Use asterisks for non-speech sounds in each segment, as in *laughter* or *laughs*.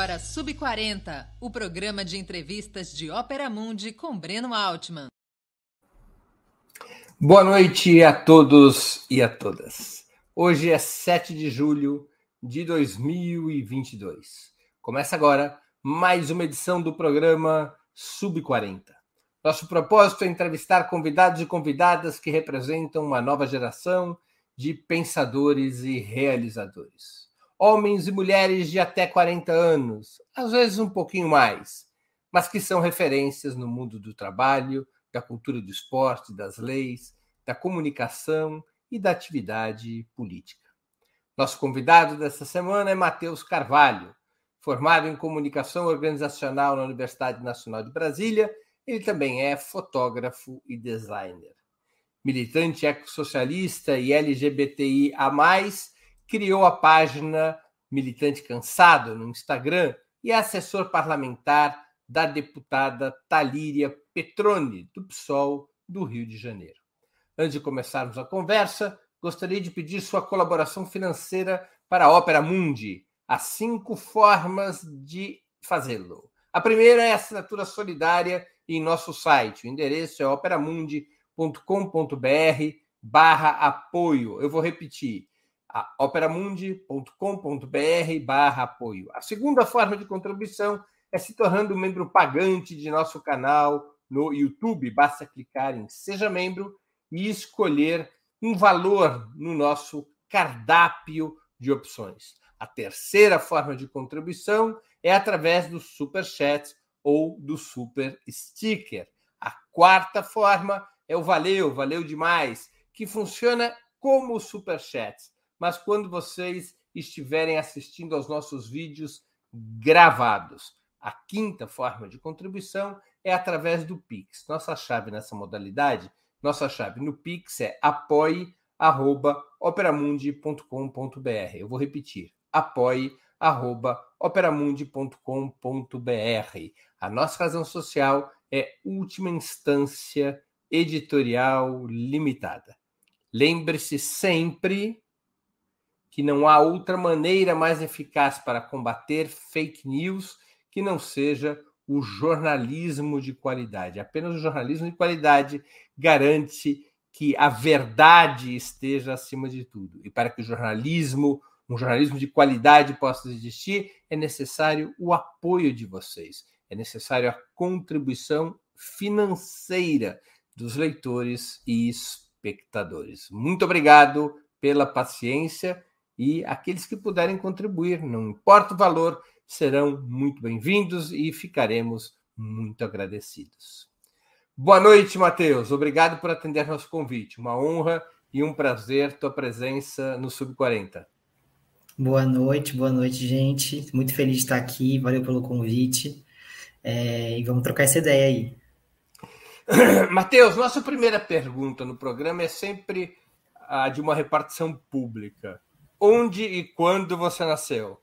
agora Sub 40, o programa de entrevistas de Ópera Mundi com Breno Altman. Boa noite a todos e a todas. Hoje é 7 de julho de 2022. Começa agora mais uma edição do programa Sub 40. Nosso propósito é entrevistar convidados e convidadas que representam uma nova geração de pensadores e realizadores. Homens e mulheres de até 40 anos, às vezes um pouquinho mais, mas que são referências no mundo do trabalho, da cultura do esporte, das leis, da comunicação e da atividade política. Nosso convidado dessa semana é Matheus Carvalho, formado em comunicação organizacional na Universidade Nacional de Brasília. Ele também é fotógrafo e designer militante ecossocialista e LGBTI a mais, criou a página Militante Cansado no Instagram e é assessor parlamentar da deputada Talíria Petroni, do PSOL do Rio de Janeiro. Antes de começarmos a conversa, gostaria de pedir sua colaboração financeira para a Ópera Mundi. Há cinco formas de fazê-lo. A primeira é a assinatura solidária em nosso site. O endereço é operamundi.com operamundi.com.br barra apoio. Eu vou repetir, operamundi.com.br barra apoio. A segunda forma de contribuição é se tornando membro pagante de nosso canal no YouTube. Basta clicar em Seja Membro e escolher um valor no nosso cardápio de opções. A terceira forma de contribuição é através do Super Chat ou do Super Sticker. A quarta forma é o valeu, valeu demais, que funciona como o Superchat. Mas quando vocês estiverem assistindo aos nossos vídeos gravados, a quinta forma de contribuição é através do Pix. Nossa chave nessa modalidade, nossa chave no Pix é apoie.operamundi.com.br. Eu vou repetir, apoie.operamundi.com.br. A nossa razão social é última instância Editorial Limitada. Lembre-se sempre que não há outra maneira mais eficaz para combater fake news que não seja o jornalismo de qualidade. Apenas o jornalismo de qualidade garante que a verdade esteja acima de tudo. E para que o jornalismo, um jornalismo de qualidade possa existir, é necessário o apoio de vocês, é necessário a contribuição financeira dos leitores e espectadores. Muito obrigado pela paciência e aqueles que puderem contribuir, não importa o valor, serão muito bem-vindos e ficaremos muito agradecidos. Boa noite, Matheus. Obrigado por atender nosso convite. Uma honra e um prazer tua presença no Sub 40. Boa noite, boa noite, gente. Muito feliz de estar aqui. Valeu pelo convite. É, e vamos trocar essa ideia aí. *clears throat* Matheus, nossa primeira pergunta no programa é sempre a de uma repartição pública. Onde e quando você nasceu?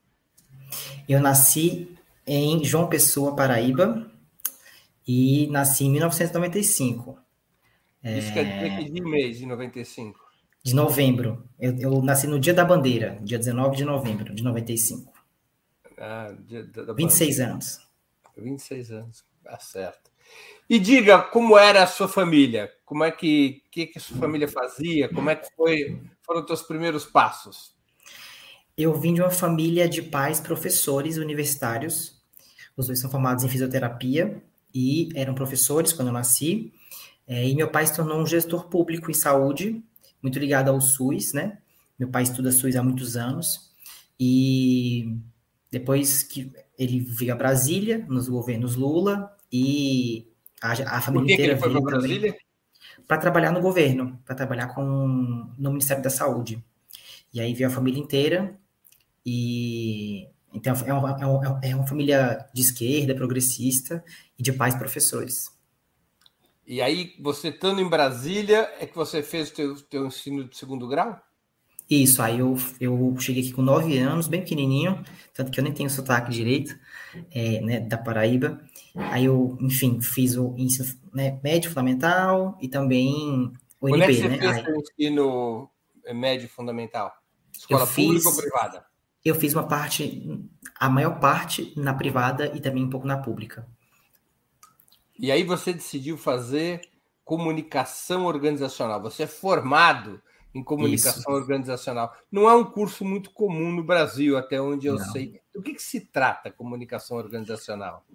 Eu nasci em João Pessoa, Paraíba, e nasci em 1995. Isso é... quer dizer que de mês de 95? De novembro. Eu, eu, nasci no dia da bandeira, dia 19 de novembro de 95. Ah, dia da 26 bandeira. anos. 26 anos, tá certo. E diga como era a sua família, como é que que, que a sua família fazia, como é que foi, foram os seus primeiros passos? Eu vim de uma família de pais professores universitários. Os dois são formados em fisioterapia e eram professores quando eu nasci. É, e meu pai se tornou um gestor público em saúde, muito ligado ao SUS, né? Meu pai estuda SUS há muitos anos. E depois que ele veio a Brasília, nos governos Lula, e a, a família Por que inteira que ele foi para Brasília? Para trabalhar no governo, para trabalhar com no Ministério da Saúde. E aí veio a família inteira e então é uma, é uma, é uma família de esquerda, progressista e de pais professores. E aí, você estando em Brasília, é que você fez o teu, teu ensino de segundo grau? Isso, aí eu, eu cheguei aqui com nove anos, bem pequenininho, tanto que eu nem tenho sotaque direito, é, né, da Paraíba. Aí eu, enfim, fiz o ensino né, médio fundamental e também o Onde NP, é que você né? fez o ensino médio fundamental? Escola pública fiz, ou privada? Eu fiz uma parte, a maior parte na privada e também um pouco na pública. E aí você decidiu fazer comunicação organizacional. Você é formado em comunicação Isso. organizacional. Não é um curso muito comum no Brasil, até onde eu Não. sei. Do que, que se trata comunicação organizacional?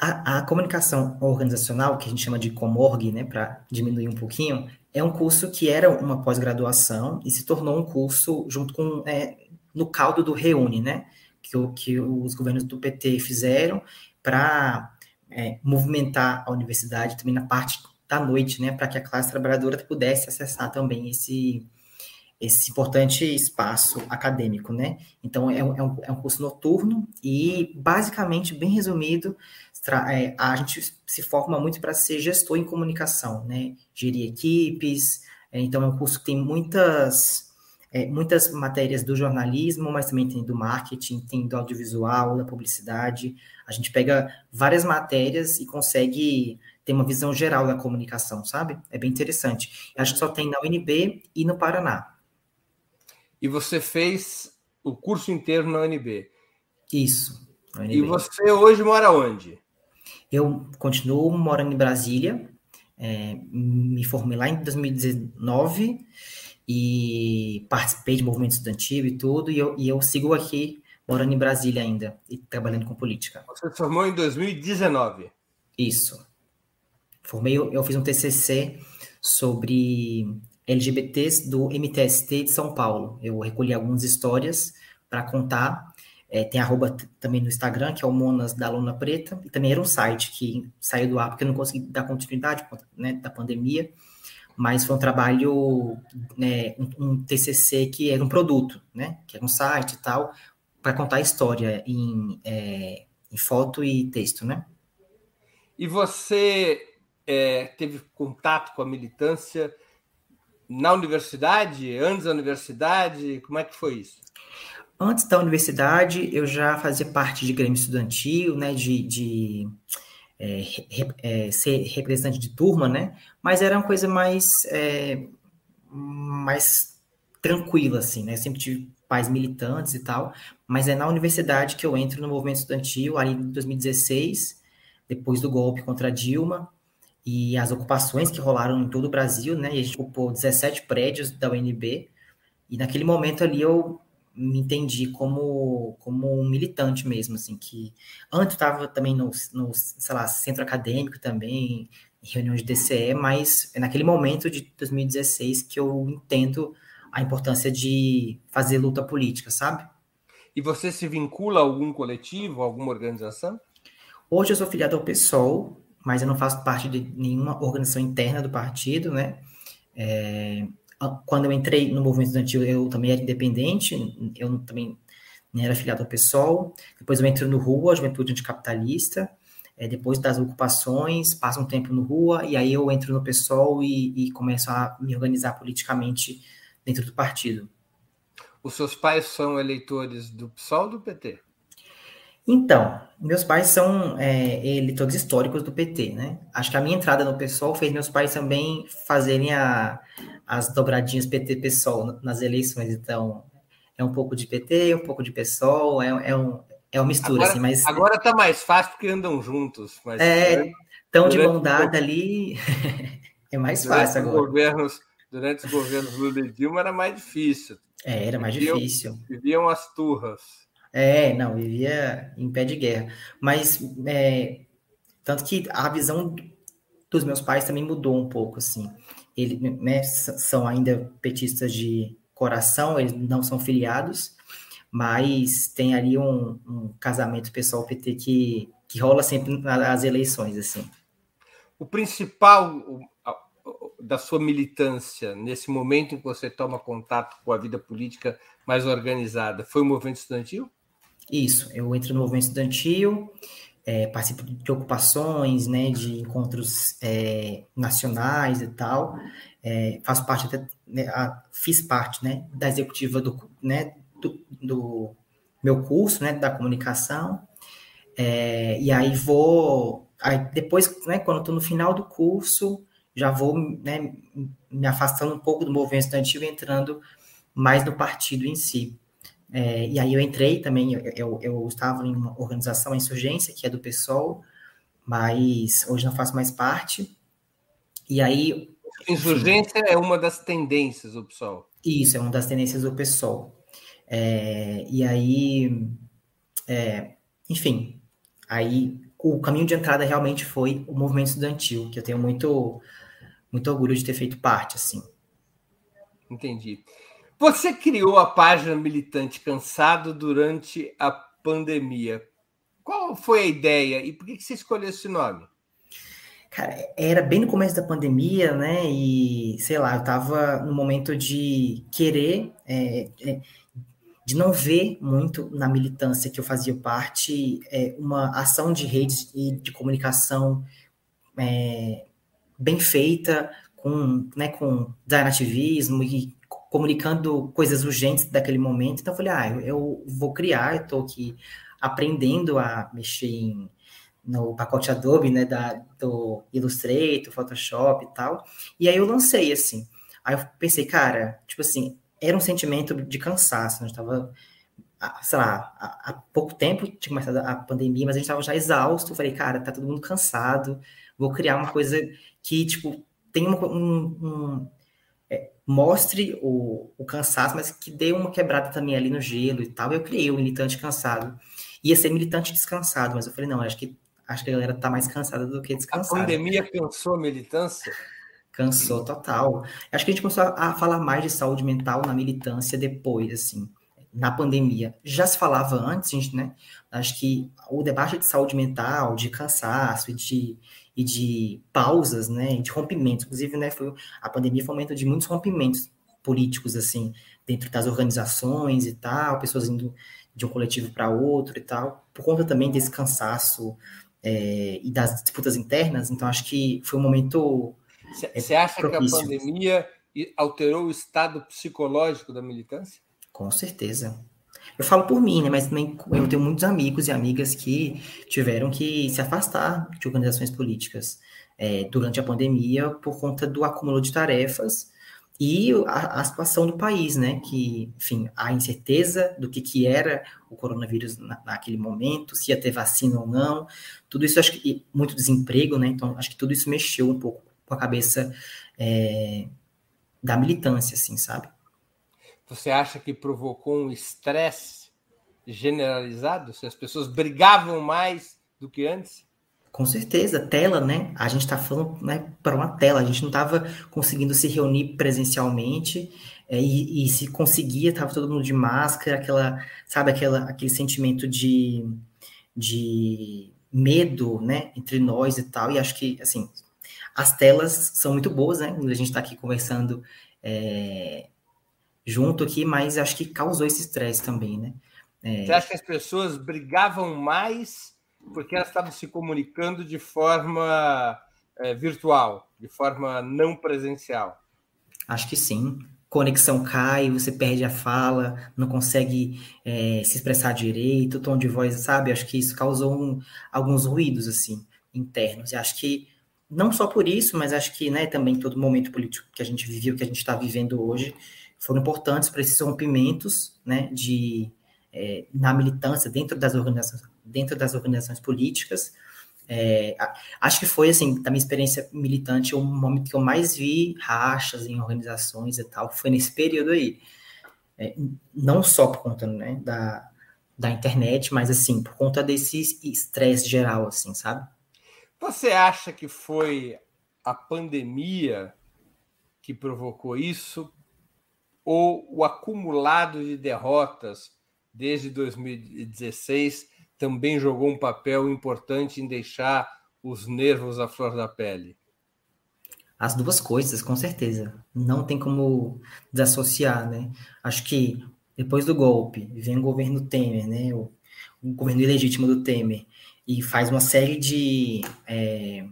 A, a, comunicação organizacional, que a gente chama de Comorg, né, para diminuir um pouquinho, é um curso que era uma pós-graduação e se tornou um curso junto com é, no caldo do Reúne, né, que, que os governos do PT fizeram para é, movimentar a universidade também na parte da noite, né, para que a classe trabalhadora pudesse acessar também esse esse importante espaço acadêmico, né? Então, é um, é um, é um curso noturno e, basicamente, bem resumido, é, a gente se forma muito para ser gestor em comunicação, né? Gerir equipes, é, então é um curso que tem muitas, é, muitas matérias do jornalismo, mas também tem do marketing, tem do audiovisual, da publicidade. A gente pega várias matérias e consegue ter uma visão geral da comunicação, sabe? É bem interessante. Acho que só tem na UNB e no Paraná. E você fez o curso inteiro na UNB. Isso. UNB. E você hoje mora onde? Eu continuo morando em Brasília. É, me formei lá em 2019 e participei de movimento estudantil e tudo. E eu, e eu sigo aqui morando em Brasília ainda e trabalhando com política. Você formou em 2019? Isso. Formei, eu fiz um TCC sobre LGBTs do MTST de São Paulo. Eu recolhi algumas histórias para contar. É, tem arroba também no Instagram, que é o Monas da Luna Preta, e também era um site que saiu do ar porque eu não consegui dar continuidade né, da pandemia, mas foi um trabalho, né, um, um, TCC que era um produto, né, que era um site e tal, para contar a história em, é, em foto e texto, né? E você é, teve contato com a militância na universidade, antes da universidade? Como é que foi isso? Antes da universidade, eu já fazia parte de grêmio estudantil, né, de, de é, é, ser representante de turma, né, mas era uma coisa mais, é, mais tranquila, assim, né, eu sempre tive pais militantes e tal, mas é na universidade que eu entro no movimento estudantil, ali em 2016, depois do golpe contra Dilma, e as ocupações que rolaram em todo o Brasil, né? E a gente ocupou 17 prédios da UNB. E naquele momento ali eu me entendi como, como um militante mesmo, assim, que antes estava também no, no, sei lá, centro acadêmico também, em reunião de DCE, mas é naquele momento de 2016 que eu entendo a importância de fazer luta política, sabe? E você se vincula a algum coletivo, a alguma organização? Hoje eu sou filiado ao PSOL, mas eu não faço parte de nenhuma organização interna do partido, né? É, quando eu entrei no movimento estudantil, eu também era independente, eu também era afiliado ao PSOL. Depois eu entro no RUA, Juventude Anticapitalista. É, depois das ocupações, passo um tempo no RUA, e aí eu entro no PSOL e, e começo a me organizar politicamente dentro do partido. Os seus pais são eleitores do PSOL ou do PT? Então, meus pais são é, eleitores históricos do PT, né? Acho que a minha entrada no PSOL fez meus pais também fazerem a, as dobradinhas PT-PSOL nas eleições. Então, é um pouco de PT, um pouco de PSOL, é, é, um, é uma mistura, agora, assim, mas... Agora tá mais fácil porque andam juntos. Mas é, estão de mão dada ali, *laughs* é mais fácil agora. Governos, durante os governos Lula e Dilma era mais difícil. É, era mais viviam, difícil. Viviam as turras. É, não, vivia em pé de guerra. Mas, é, tanto que a visão dos meus pais também mudou um pouco, assim. Eles né, são ainda petistas de coração, eles não são filiados, mas tem ali um, um casamento pessoal PT que, que rola sempre nas eleições, assim. O principal da sua militância nesse momento em que você toma contato com a vida política mais organizada foi o movimento estudantil? Isso, eu entro no movimento estudantil, é, participo de ocupações, né, de encontros é, nacionais e tal, é, faço parte até, né, a, fiz parte, né, da executiva do, né, do, do meu curso, né, da comunicação, é, e aí vou, aí depois, né, quando estou no final do curso, já vou, né, me afastando um pouco do movimento estudantil e entrando mais no partido em si. É, e aí eu entrei também, eu, eu, eu, estava em uma organização, a Insurgência, que é do PSOL, mas hoje não faço mais parte. E aí. Insurgência enfim, é uma das tendências do PSOL. Isso, é uma das tendências do PSOL. É, e aí, é, enfim, aí o caminho de entrada realmente foi o movimento estudantil, que eu tenho muito, muito orgulho de ter feito parte, assim. Entendi. Você criou a página Militante Cansado durante a pandemia. Qual foi a ideia e por que você escolheu esse nome? Cara, era bem no começo da pandemia, né? E sei lá, eu tava no momento de querer, é, é, de não ver muito na militância que eu fazia parte é, uma ação de redes e de comunicação é, bem feita, com, né, com design e comunicando coisas urgentes daquele momento. Então eu falei, ah, eu, vou criar, eu estou aqui aprendendo a mexer em, no pacote Adobe, né, da, do Illustrator, Photoshop e tal. E aí eu lancei, assim. Aí eu pensei, cara, tipo assim, era um sentimento de cansaço, né? estava, sei lá, há, pouco tempo tinha começado a pandemia, mas a gente estava já exausto. Eu falei, cara, tá todo mundo cansado, vou criar uma coisa que, tipo, tem um, um mostre o, o, cansaço, mas que dê uma quebrada também ali no gelo e tal. Eu criei o militante cansado. Ia ser militante descansado, mas eu falei, não, acho que acho que a galera tá mais cansada do que descansada. A pandemia cansou a militância? Cansou total. Acho que a gente começou a falar mais de saúde mental na militância depois, assim, na pandemia. Já se falava antes, gente, né? Acho que o debate de saúde mental, de cansaço e de, e de pausas, né? De rompimentos. Inclusive, né? Foi, a pandemia foi um momento de muitos rompimentos políticos, assim, dentro das organizações e tal, pessoas indo de um coletivo para outro e tal, por conta também desse cansaço é, e das disputas internas. Então, acho que foi um momento você acha propício. que a pandemia alterou o estado psicológico da militância? Com certeza. Eu falo por mim, né? Mas também eu tenho muitos amigos e amigas que tiveram que se afastar de organizações políticas é, durante a pandemia por conta do acúmulo de tarefas e a, a, situação do país, né? Que, enfim, a incerteza do que, que era o coronavírus na, naquele momento, se ia ter vacina ou não, tudo isso acho que muito desemprego, né? Então acho que tudo isso mexeu um pouco com a cabeça é, da militância, assim, sabe? Você acha que provocou um estresse generalizado? Se as pessoas brigavam mais do que antes? Com certeza, tela, né? A gente está falando né, para uma tela, a gente não estava conseguindo se reunir presencialmente é, e, e, se conseguia, estava todo mundo de máscara, aquela, sabe, aquela, aquele sentimento de, de medo, né, entre nós e tal. E acho que, assim, as telas são muito boas, né? A gente está aqui conversando é, junto aqui, mas acho que causou esse estresse também, né? É... Você acha que as pessoas brigavam mais porque elas estavam se comunicando de forma é, virtual, de forma não presencial? Acho que sim. Conexão cai, você perde a fala, não consegue é, se expressar direito, tom de voz, sabe? Acho que isso causou um, alguns ruídos assim internos. E acho que não só por isso, mas acho que né, também todo momento político que a gente viveu, que a gente está vivendo hoje, foram importantes para esses rompimentos né, de, é, na militância dentro das organizações, dentro das organizações políticas. É, acho que foi, assim, da minha experiência militante, o momento que eu mais vi rachas em organizações e tal, foi nesse período aí. É, não só por conta né, da, da internet, mas, assim, por conta desse estresse geral, assim, sabe? Você acha que foi a pandemia que provocou isso? Ou o acumulado de derrotas desde 2016 também jogou um papel importante em deixar os nervos à flor da pele? As duas coisas, com certeza. Não tem como desassociar, né? Acho que depois do golpe, vem o governo Temer, né? O, o governo ilegítimo do Temer, e faz uma série de, é,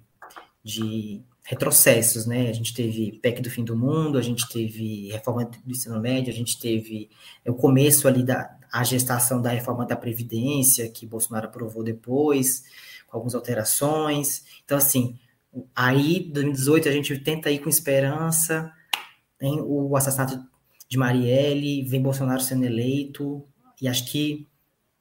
de retrocessos, né? A gente teve PEC do fim do mundo, a gente teve reforma do ensino médio, a gente teve o começo ali da a gestação da reforma da Previdência, que Bolsonaro aprovou depois, com algumas alterações. Então, assim, aí, 2018, a gente tenta ir com esperança, tem o assassinato de Marielle, vem Bolsonaro sendo eleito, e acho que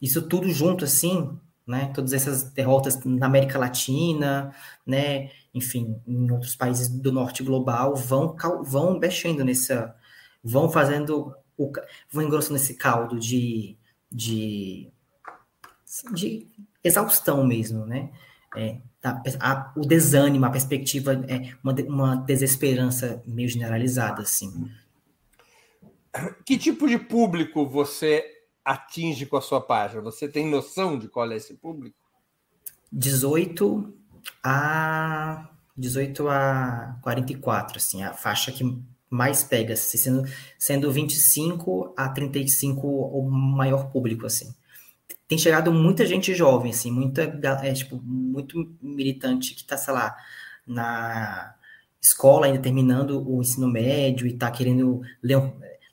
isso tudo junto, assim, né? Todas essas derrotas na América Latina, né? Enfim, em outros países do norte global vão vão mexendo nessa, vão fazendo o, vão engrossando esse caldo de, de, de exaustão mesmo, né? É, tá, a, o desânimo, a perspectiva é uma, uma desesperança meio generalizada, assim. Que tipo de público você atinge com a sua página? Você tem noção de qual é esse público? 18 a 18 a 44, assim, a faixa que mais pega, assim, sendo, sendo 25 a 35 o maior público, assim. Tem chegado muita gente jovem, assim, muita, é, tipo, muito militante que tá, sei lá, na escola ainda terminando o ensino médio e tá querendo ler,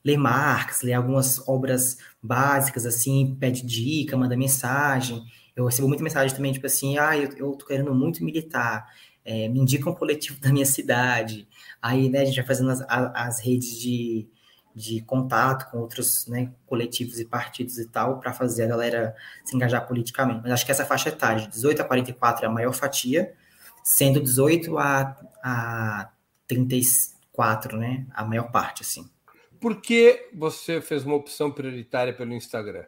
ler Marx, ler algumas obras básicas, assim, pede dica, manda mensagem. Eu recebo muita mensagem também, tipo assim, ah, eu, eu tô querendo muito militar, é, me indica um coletivo *laughs* da minha cidade. Aí, né, a gente vai fazendo as, as redes de, de contato com outros né, coletivos e partidos e tal, para fazer a galera se engajar politicamente. Mas acho que essa faixa etária, de 18 a 44, é a maior fatia, sendo 18 a, a 34, né, a maior parte, assim. Por que você fez uma opção prioritária pelo Instagram?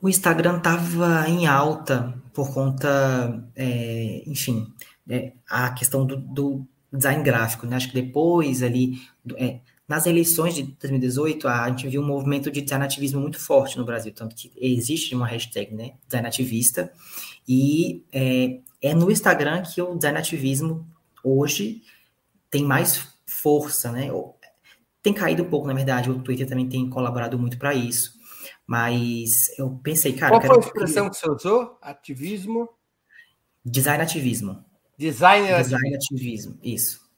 O Instagram estava em alta por conta, é, enfim, é, a questão do, do, design gráfico, né? Acho que depois ali, é, nas eleições de 2018, a gente viu um movimento de design ativismo muito forte no Brasil, tanto que existe uma hashtag, né, design ativista, e é, é no Instagram que o design ativismo hoje tem mais força, né? Tem caído um pouco, na verdade, o Twitter também tem colaborado muito para isso. Mas eu pensei, cara. Qual foi a expressão que você usou? Ativismo? Design ativismo. Design, design ativismo, isso.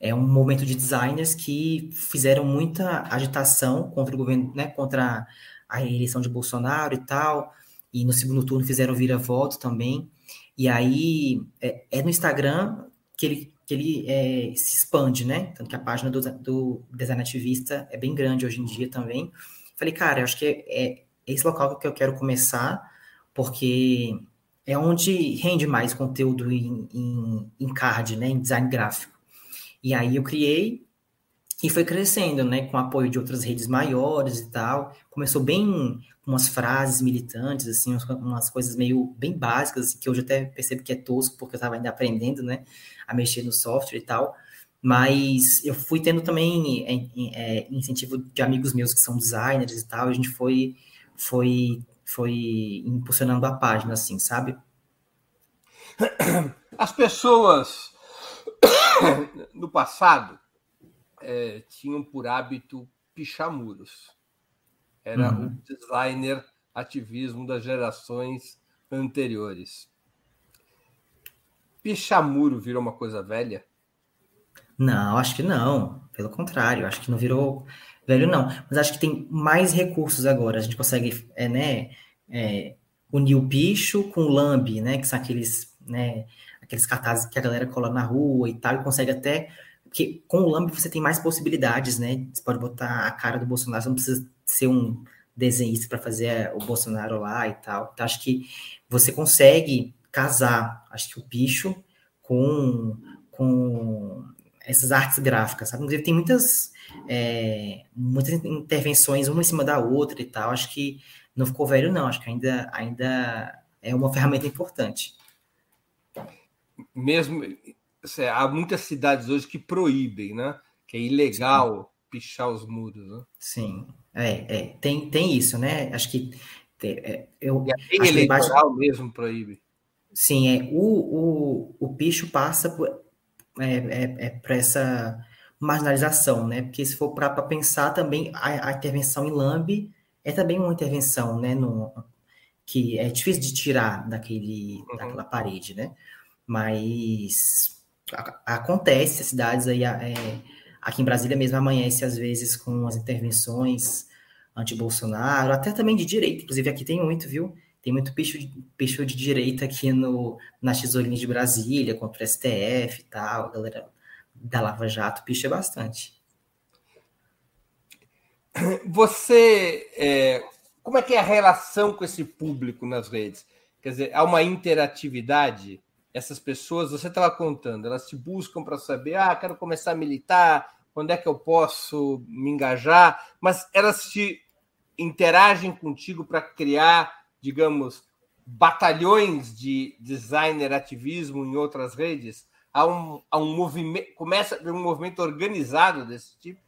É um movimento de designers que fizeram muita agitação contra o governo, né, contra a eleição de Bolsonaro e tal, e no segundo turno fizeram vira-voto também. E aí é, é no Instagram que ele que ele é, se expande, né? Tanto que a página do, do design ativista é bem grande hoje em dia também. Falei, cara, eu acho que é, é esse local que eu quero começar, porque é onde rende mais conteúdo em, em, em card, né? Em design gráfico. E aí eu criei e foi crescendo, né? Com apoio de outras redes maiores e tal. Começou bem umas frases militantes, assim, umas coisas meio bem básicas, assim, que hoje até percebo que é tosco, porque eu estava ainda aprendendo, né? a mexer no software e tal. Mas eu fui tendo também é, é, incentivo de amigos meus que são designers e tal, a gente foi, foi, foi impulsionando a página, assim, sabe? As pessoas *coughs* no passado é, tinham por hábito pichar muros. Era uhum. o designer ativismo das gerações anteriores. Pichamuro virou uma coisa velha? Não, acho que não. Pelo contrário, acho que não virou velho, não. Mas acho que tem mais recursos agora. A gente consegue, é, né, é, unir o picho com o lambe, né? Que são aqueles, né, aqueles cartazes que a galera cola na rua e tal, e consegue até. Porque com o lambe você tem mais possibilidades, né? Você pode botar a cara do Bolsonaro, você não precisa ser um desenhista para fazer o Bolsonaro lá e tal. Então, acho que você consegue casar, acho que o bicho com, com essas artes gráficas, sabe? Inclusive, tem muitas, é, muitas intervenções uma em cima da outra e tal. Acho que não ficou velho, não. Acho que ainda, ainda é uma ferramenta importante. Mesmo há muitas cidades hoje que proíbem, né? Que é ilegal. Pichar os muros, né? Sim, é, é, tem, tem isso, né? Acho que é, eu, e a lei eleitoral debate... mesmo proíbe. Sim, é, o, o, o bicho passa por, é, é, é para essa marginalização, né? Porque se for para pensar também, a, a, intervenção em LAMB é também uma intervenção, né? No, que é difícil de tirar daquele, uhum. daquela parede, né? Mas acontece, as cidades aí, é, aqui em Brasília mesmo amanhece às vezes com as intervenções anti-Bolsonaro, até também de direita, inclusive aqui tem muito, viu? Tem muito peixe de, peixe de direita aqui no, nas tesourinhas de Brasília, contra o STF e tal, a galera da Lava Jato picha bastante. Você é, como é que é a relação com esse público nas redes? Quer dizer, há uma interatividade? Essas pessoas, você estava contando, elas te buscam para saber, ah, quero começar a militar, quando é que eu posso me engajar? Mas elas te interagem contigo para criar, digamos, batalhões de designer ativismo em outras redes? Há um, há um movimento, começa um movimento organizado desse tipo?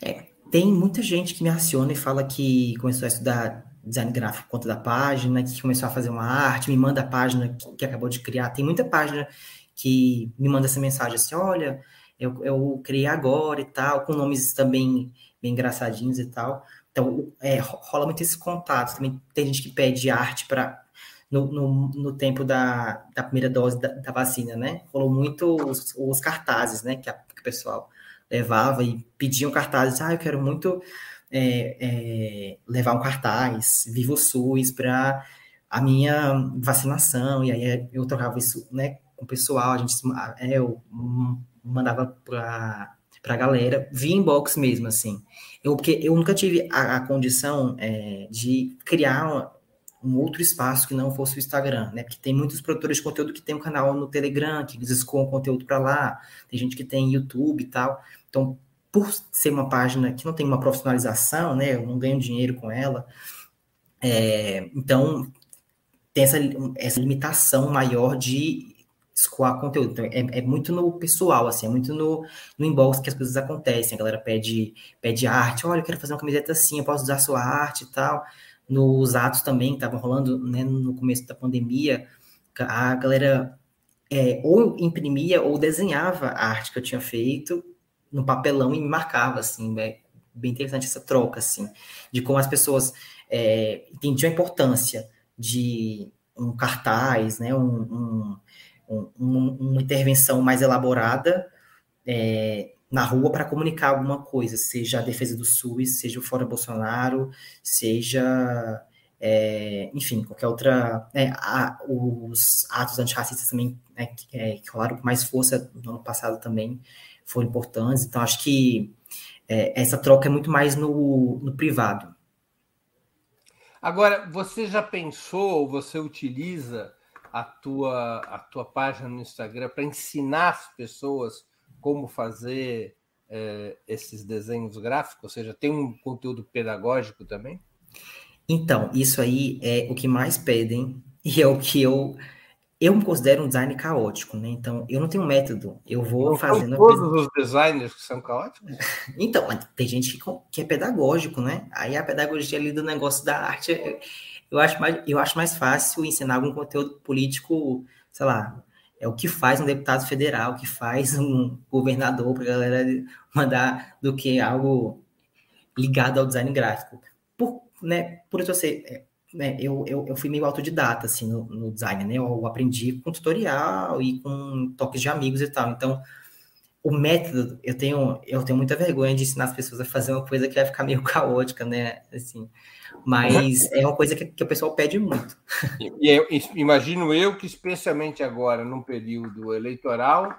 É, tem muita gente que me aciona e fala que começou a estudar design gráfico conta da página, que começou a fazer uma arte, me manda a página que, que acabou de criar. Tem muita página que me manda essa mensagem assim: olha, eu, eu criei agora e tal, com nomes também bem engraçadinhos e tal. Então, é, rola muito esse contato. Também tem gente que pede arte para. No, no, no, tempo da, da primeira dose da, da, vacina, né? Rolou muito os, os cartazes, né? Que, a, que o pessoal levava e pediam cartazes. Ah, eu quero muito é, é, levar um cartaz, Vivo SUS, para a minha vacinação. E aí eu trocava isso né, com o pessoal, a gente, é, eu mandava para a galera, via inbox mesmo, assim. Eu, porque eu nunca tive a, a condição é, de criar um outro espaço que não fosse o Instagram, né? Porque tem muitos produtores de conteúdo que tem um canal no Telegram, que eles escoam conteúdo para lá, tem gente que tem YouTube e tal. Então, por ser uma página que não tem uma profissionalização, né? Eu não ganho dinheiro com ela. É, então, tem essa, essa limitação maior de escoar conteúdo. Então, é, é, muito no pessoal, assim, é muito no, no inbox que as coisas acontecem. A galera pede, pede arte, olha, eu quero fazer uma camiseta assim, eu posso usar sua arte e tal nos atos também, estavam rolando né, no começo da pandemia, a galera é, ou imprimia ou desenhava a arte que eu tinha feito no papelão e me marcava, assim, é bem interessante essa troca, assim, de como as pessoas é, entendiam a importância de um cartaz, né, um, um, um, uma intervenção mais elaborada é, na rua para comunicar alguma coisa, seja a defesa do SUS, seja o Fora Bolsonaro, seja, é, enfim, qualquer outra. É, a, os atos antirracistas também, né, que, é, que rolaram com mais força no ano passado também, foram importantes. Então, acho que é, essa troca é muito mais no, no privado. Agora, você já pensou, você utiliza a tua, a tua página no Instagram para ensinar as pessoas como fazer é, esses desenhos gráficos? Ou seja, tem um conteúdo pedagógico também? Então, isso aí é o que mais pedem *laughs* e é o que eu eu me considero um design caótico, né? Então, eu não tenho método. Eu vou não fazendo. São todos os designers que são caóticos? *laughs* então, tem gente que, que, é pedagógico, né? Aí a pedagogia ali do negócio da arte, eu acho mais, eu acho mais fácil ensinar algum conteúdo político, sei lá, é o que faz um deputado federal, o que faz um governador para a galera mandar do que algo ligado ao design gráfico. Por, né, por isso eu sei, é, né, eu, eu, eu fui meio autodidata assim, no, no, design, né? Eu aprendi com tutorial e com toques de amigos e tal. Então, o método, eu tenho, eu tenho muita vergonha de ensinar as pessoas a fazer uma coisa que vai ficar meio *laughs* caótica, né? Assim, mas é uma coisa que, que o pessoal pede muito. E, e imagino eu que, especialmente agora, num período eleitoral,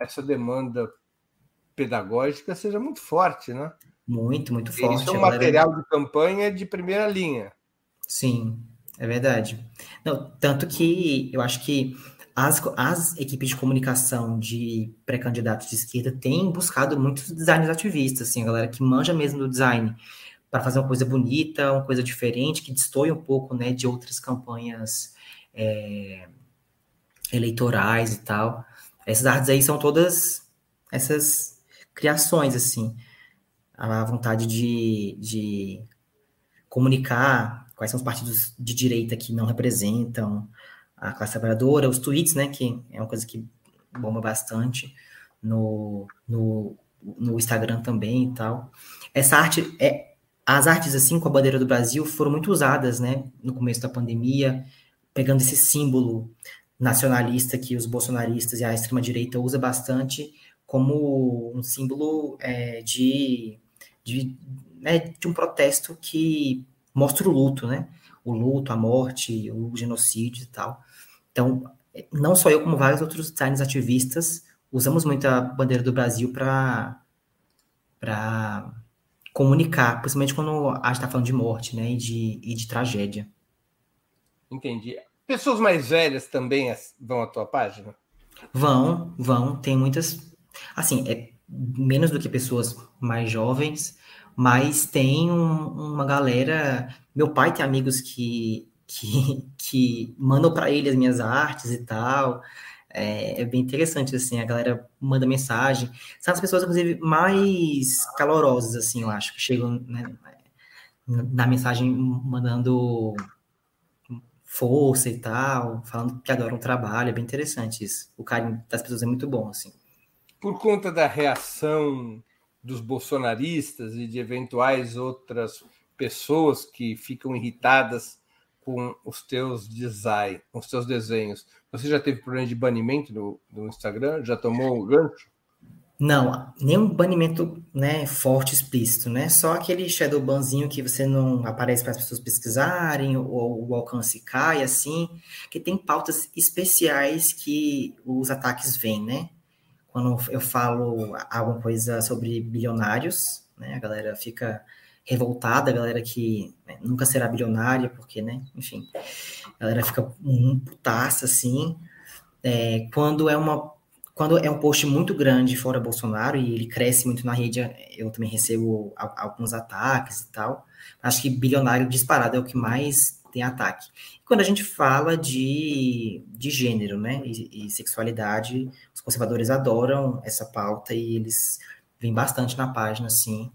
essa demanda pedagógica seja muito forte, né? Muito, muito forte. Isso é um material de campanha de primeira linha. Sim, é verdade. Não, tanto que eu acho que as, as equipes de comunicação de pré-candidatos de esquerda têm buscado muitos designers ativistas, assim, a galera que manja mesmo do design para fazer uma coisa bonita, uma coisa diferente, que destoie um pouco né, de outras campanhas é, eleitorais e tal. Essas artes aí são todas essas criações, assim. A vontade de, de comunicar quais são os partidos de direita que não representam a classe trabalhadora, os tweets, né, que é uma coisa que bomba bastante no, no, no Instagram também e tal. Essa arte é as artes assim com a bandeira do Brasil foram muito usadas, né, no começo da pandemia, pegando esse símbolo nacionalista que os bolsonaristas e a extrema direita usa bastante como um símbolo é, de, de, né, de um protesto que mostra o luto, né? O luto, a morte, o genocídio e tal. Então, não só eu, como vários outros designers ativistas, usamos muito a bandeira do Brasil para comunicar, principalmente quando a gente está falando de morte, né, e de, e de tragédia. Entendi. Pessoas mais velhas também vão à tua página? Vão, vão. Tem muitas. Assim, é menos do que pessoas mais jovens, mas tem um, uma galera. Meu pai tem amigos que, que, *laughs* que mandam para ele as minhas artes e tal. É, é, bem interessante, assim, a galera manda mensagem. São as pessoas, inclusive, mais calorosas, assim, eu acho, que chegam né, na mensagem mandando força e tal, falando que adoram o trabalho, é bem interessante isso. O carinho das pessoas é muito bom, assim. Por conta da reação dos bolsonaristas e de eventuais outras pessoas que ficam irritadas com os teus design, com os teus desenhos. Você já teve problema de banimento no, no Instagram? Já tomou o gancho? Não, nenhum banimento né, forte, explícito, né? Só aquele shadow banzinho que você não aparece para as pessoas pesquisarem, ou o alcance cai, assim, que tem pautas especiais que os ataques vêm, né? Quando eu falo alguma coisa sobre bilionários, né? A galera fica revoltada, a galera que né, nunca será bilionária, porque, né, enfim, a galera fica um putaça, assim, é, quando é uma quando é um post muito grande fora Bolsonaro e ele cresce muito na rede, eu também recebo alguns ataques e tal. Acho que bilionário disparado é o que mais tem ataque. Quando a gente fala de, de gênero, né, e, e sexualidade, os conservadores adoram essa pauta e eles vêm bastante na página, assim.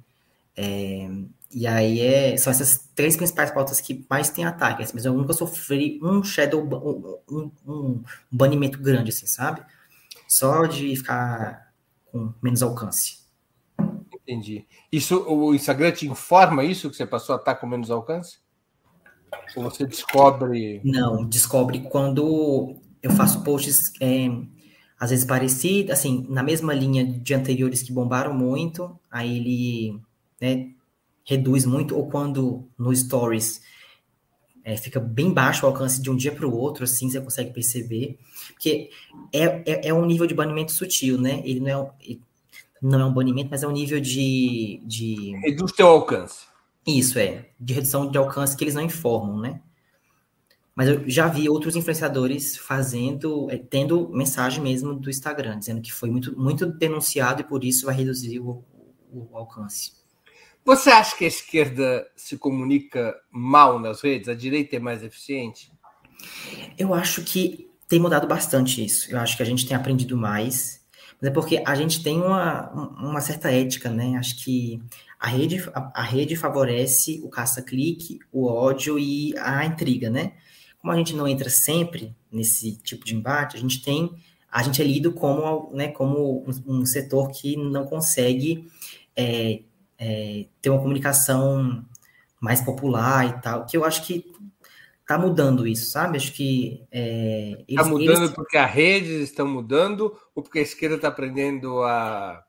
É, e aí é, são essas três principais pautas que mais tem ataque. Assim, mas eu nunca sofri um shadow, um, um, um, banimento grande, assim, sabe? Só de ficar com menos alcance. Entendi. Isso, o Instagram te informa isso, que você passou a estar com menos alcance? Ou você descobre. Não, descobre quando eu faço posts, é, às vezes parecidos, assim, na mesma linha de anteriores que bombaram muito, aí ele né, reduz muito, ou quando no Stories é, fica bem baixo o alcance de um dia para o outro, assim você consegue perceber. Porque é, é, é, um nível de banimento sutil, né? Ele não é, não é um banimento, mas é um nível de. de... Reduz teu alcance. Isso, é. De redução de alcance que eles não informam, né? Mas eu já vi outros influenciadores fazendo, é, tendo mensagem mesmo do Instagram, dizendo que foi muito, muito denunciado e por isso vai reduzir o, o alcance. Você acha que a esquerda se comunica mal nas redes? A direita é mais eficiente? Eu acho que tem mudado bastante isso. Eu acho que a gente tem aprendido mais, mas é porque a gente tem uma, uma certa ética, né? Acho que a rede, a, a rede favorece o caça-clique, o ódio e a intriga, né? Como a gente não entra sempre nesse tipo de embate, a gente tem, a gente é lido como, né, como um, um setor que não consegue é, é, ter uma comunicação mais popular e tal, que eu acho que tá mudando isso, sabe? Acho que é, eles, tá mudando eles... porque as redes estão mudando ou porque a esquerda está aprendendo a,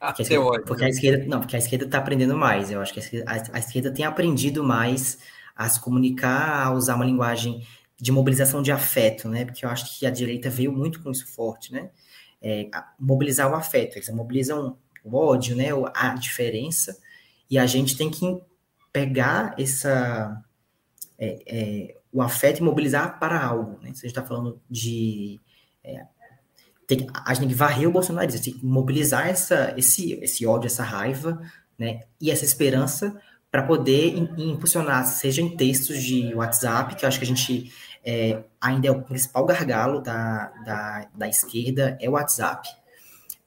a porque teoria? porque a esquerda não, porque a esquerda está aprendendo mais. Eu acho que a esquerda, a, a esquerda tem aprendido mais a se comunicar, a usar uma linguagem de mobilização de afeto, né? Porque eu acho que a direita veio muito com isso forte, né? É, mobilizar o afeto, eles mobilizam o ódio, né, a diferença, e a gente tem que pegar essa é, é, o afeto e mobilizar para algo, né? Se a gente está falando de é, tem, a gente tem que varrer o bolsonarismo, tem que mobilizar essa, esse, esse ódio, essa raiva, né, e essa esperança para poder impulsionar, seja em textos de WhatsApp, que eu acho que a gente é, ainda é o principal gargalo da, da, da esquerda, é o WhatsApp.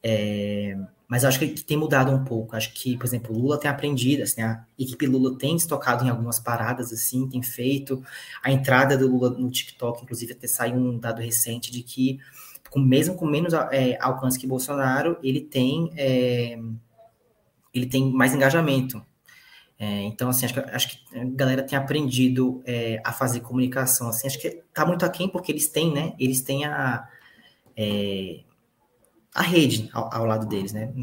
É, mas acho que tem mudado um pouco. Acho que, por exemplo, Lula tem aprendido, assim, a equipe Lula tem estocado em algumas paradas, assim, tem feito. A entrada do Lula no TikTok, inclusive, até saiu um dado recente de que, com, mesmo com menos é, alcance que Bolsonaro, ele tem, é, ele tem mais engajamento. É, então, assim, acho que, acho que a galera tem aprendido é, a fazer comunicação, assim, acho que tá muito aquém porque eles têm, né, eles têm a... É, a rede ao, ao, lado deles, né?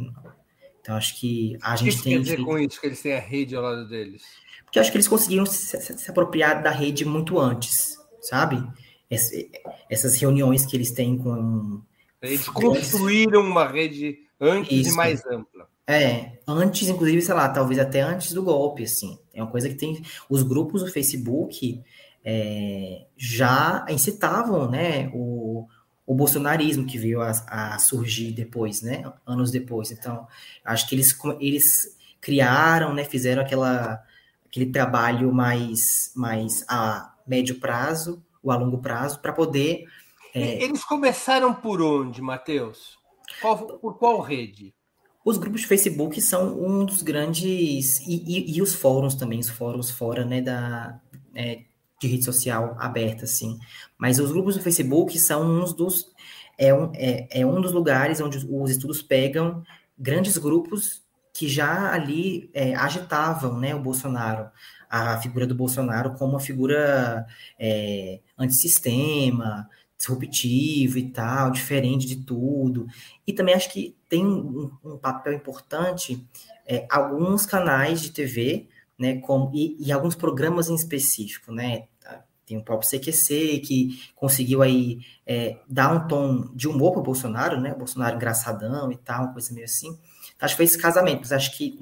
Então acho que a gente que tem. O que quer dizer com isso que eles têm a rede ao lado deles? Porque acho que eles conseguiram se, se, se apropriar da rede muito antes, sabe? Essas reuniões que eles têm com. Eles construíram uma rede antes isso. e mais ampla. É, antes, inclusive, sei lá, talvez até antes do golpe, assim. É uma coisa que tem. Os grupos do Facebook é, já incitavam, né, o, o bolsonarismo que veio a, a, surgir depois, né, anos depois. Então, acho que eles, eles criaram, né, fizeram aquela, aquele trabalho mais, mais a médio prazo, ou a longo prazo, para poder. É... Eles começaram por onde, Matheus? Qual, por qual rede? Os grupos de Facebook são um dos grandes. E, e, e os fóruns também, os fóruns fora né, da, é, de rede social aberta, assim. Mas os grupos do Facebook são uns dos. É um, é, é um dos lugares onde os estudos pegam grandes grupos que já ali é, agitavam né, o Bolsonaro, a figura do Bolsonaro como uma figura é, antissistema, disruptivo e tal, diferente de tudo. E também acho que tem um, um papel importante é, alguns canais de TV, né, como, e, e, alguns programas em específico, né, tem o próprio CQC, que conseguiu aí é, dar um tom de humor para o Bolsonaro, né, o Bolsonaro engraçadão e tal, uma coisa meio assim. Acho que foi esse casamento, acho que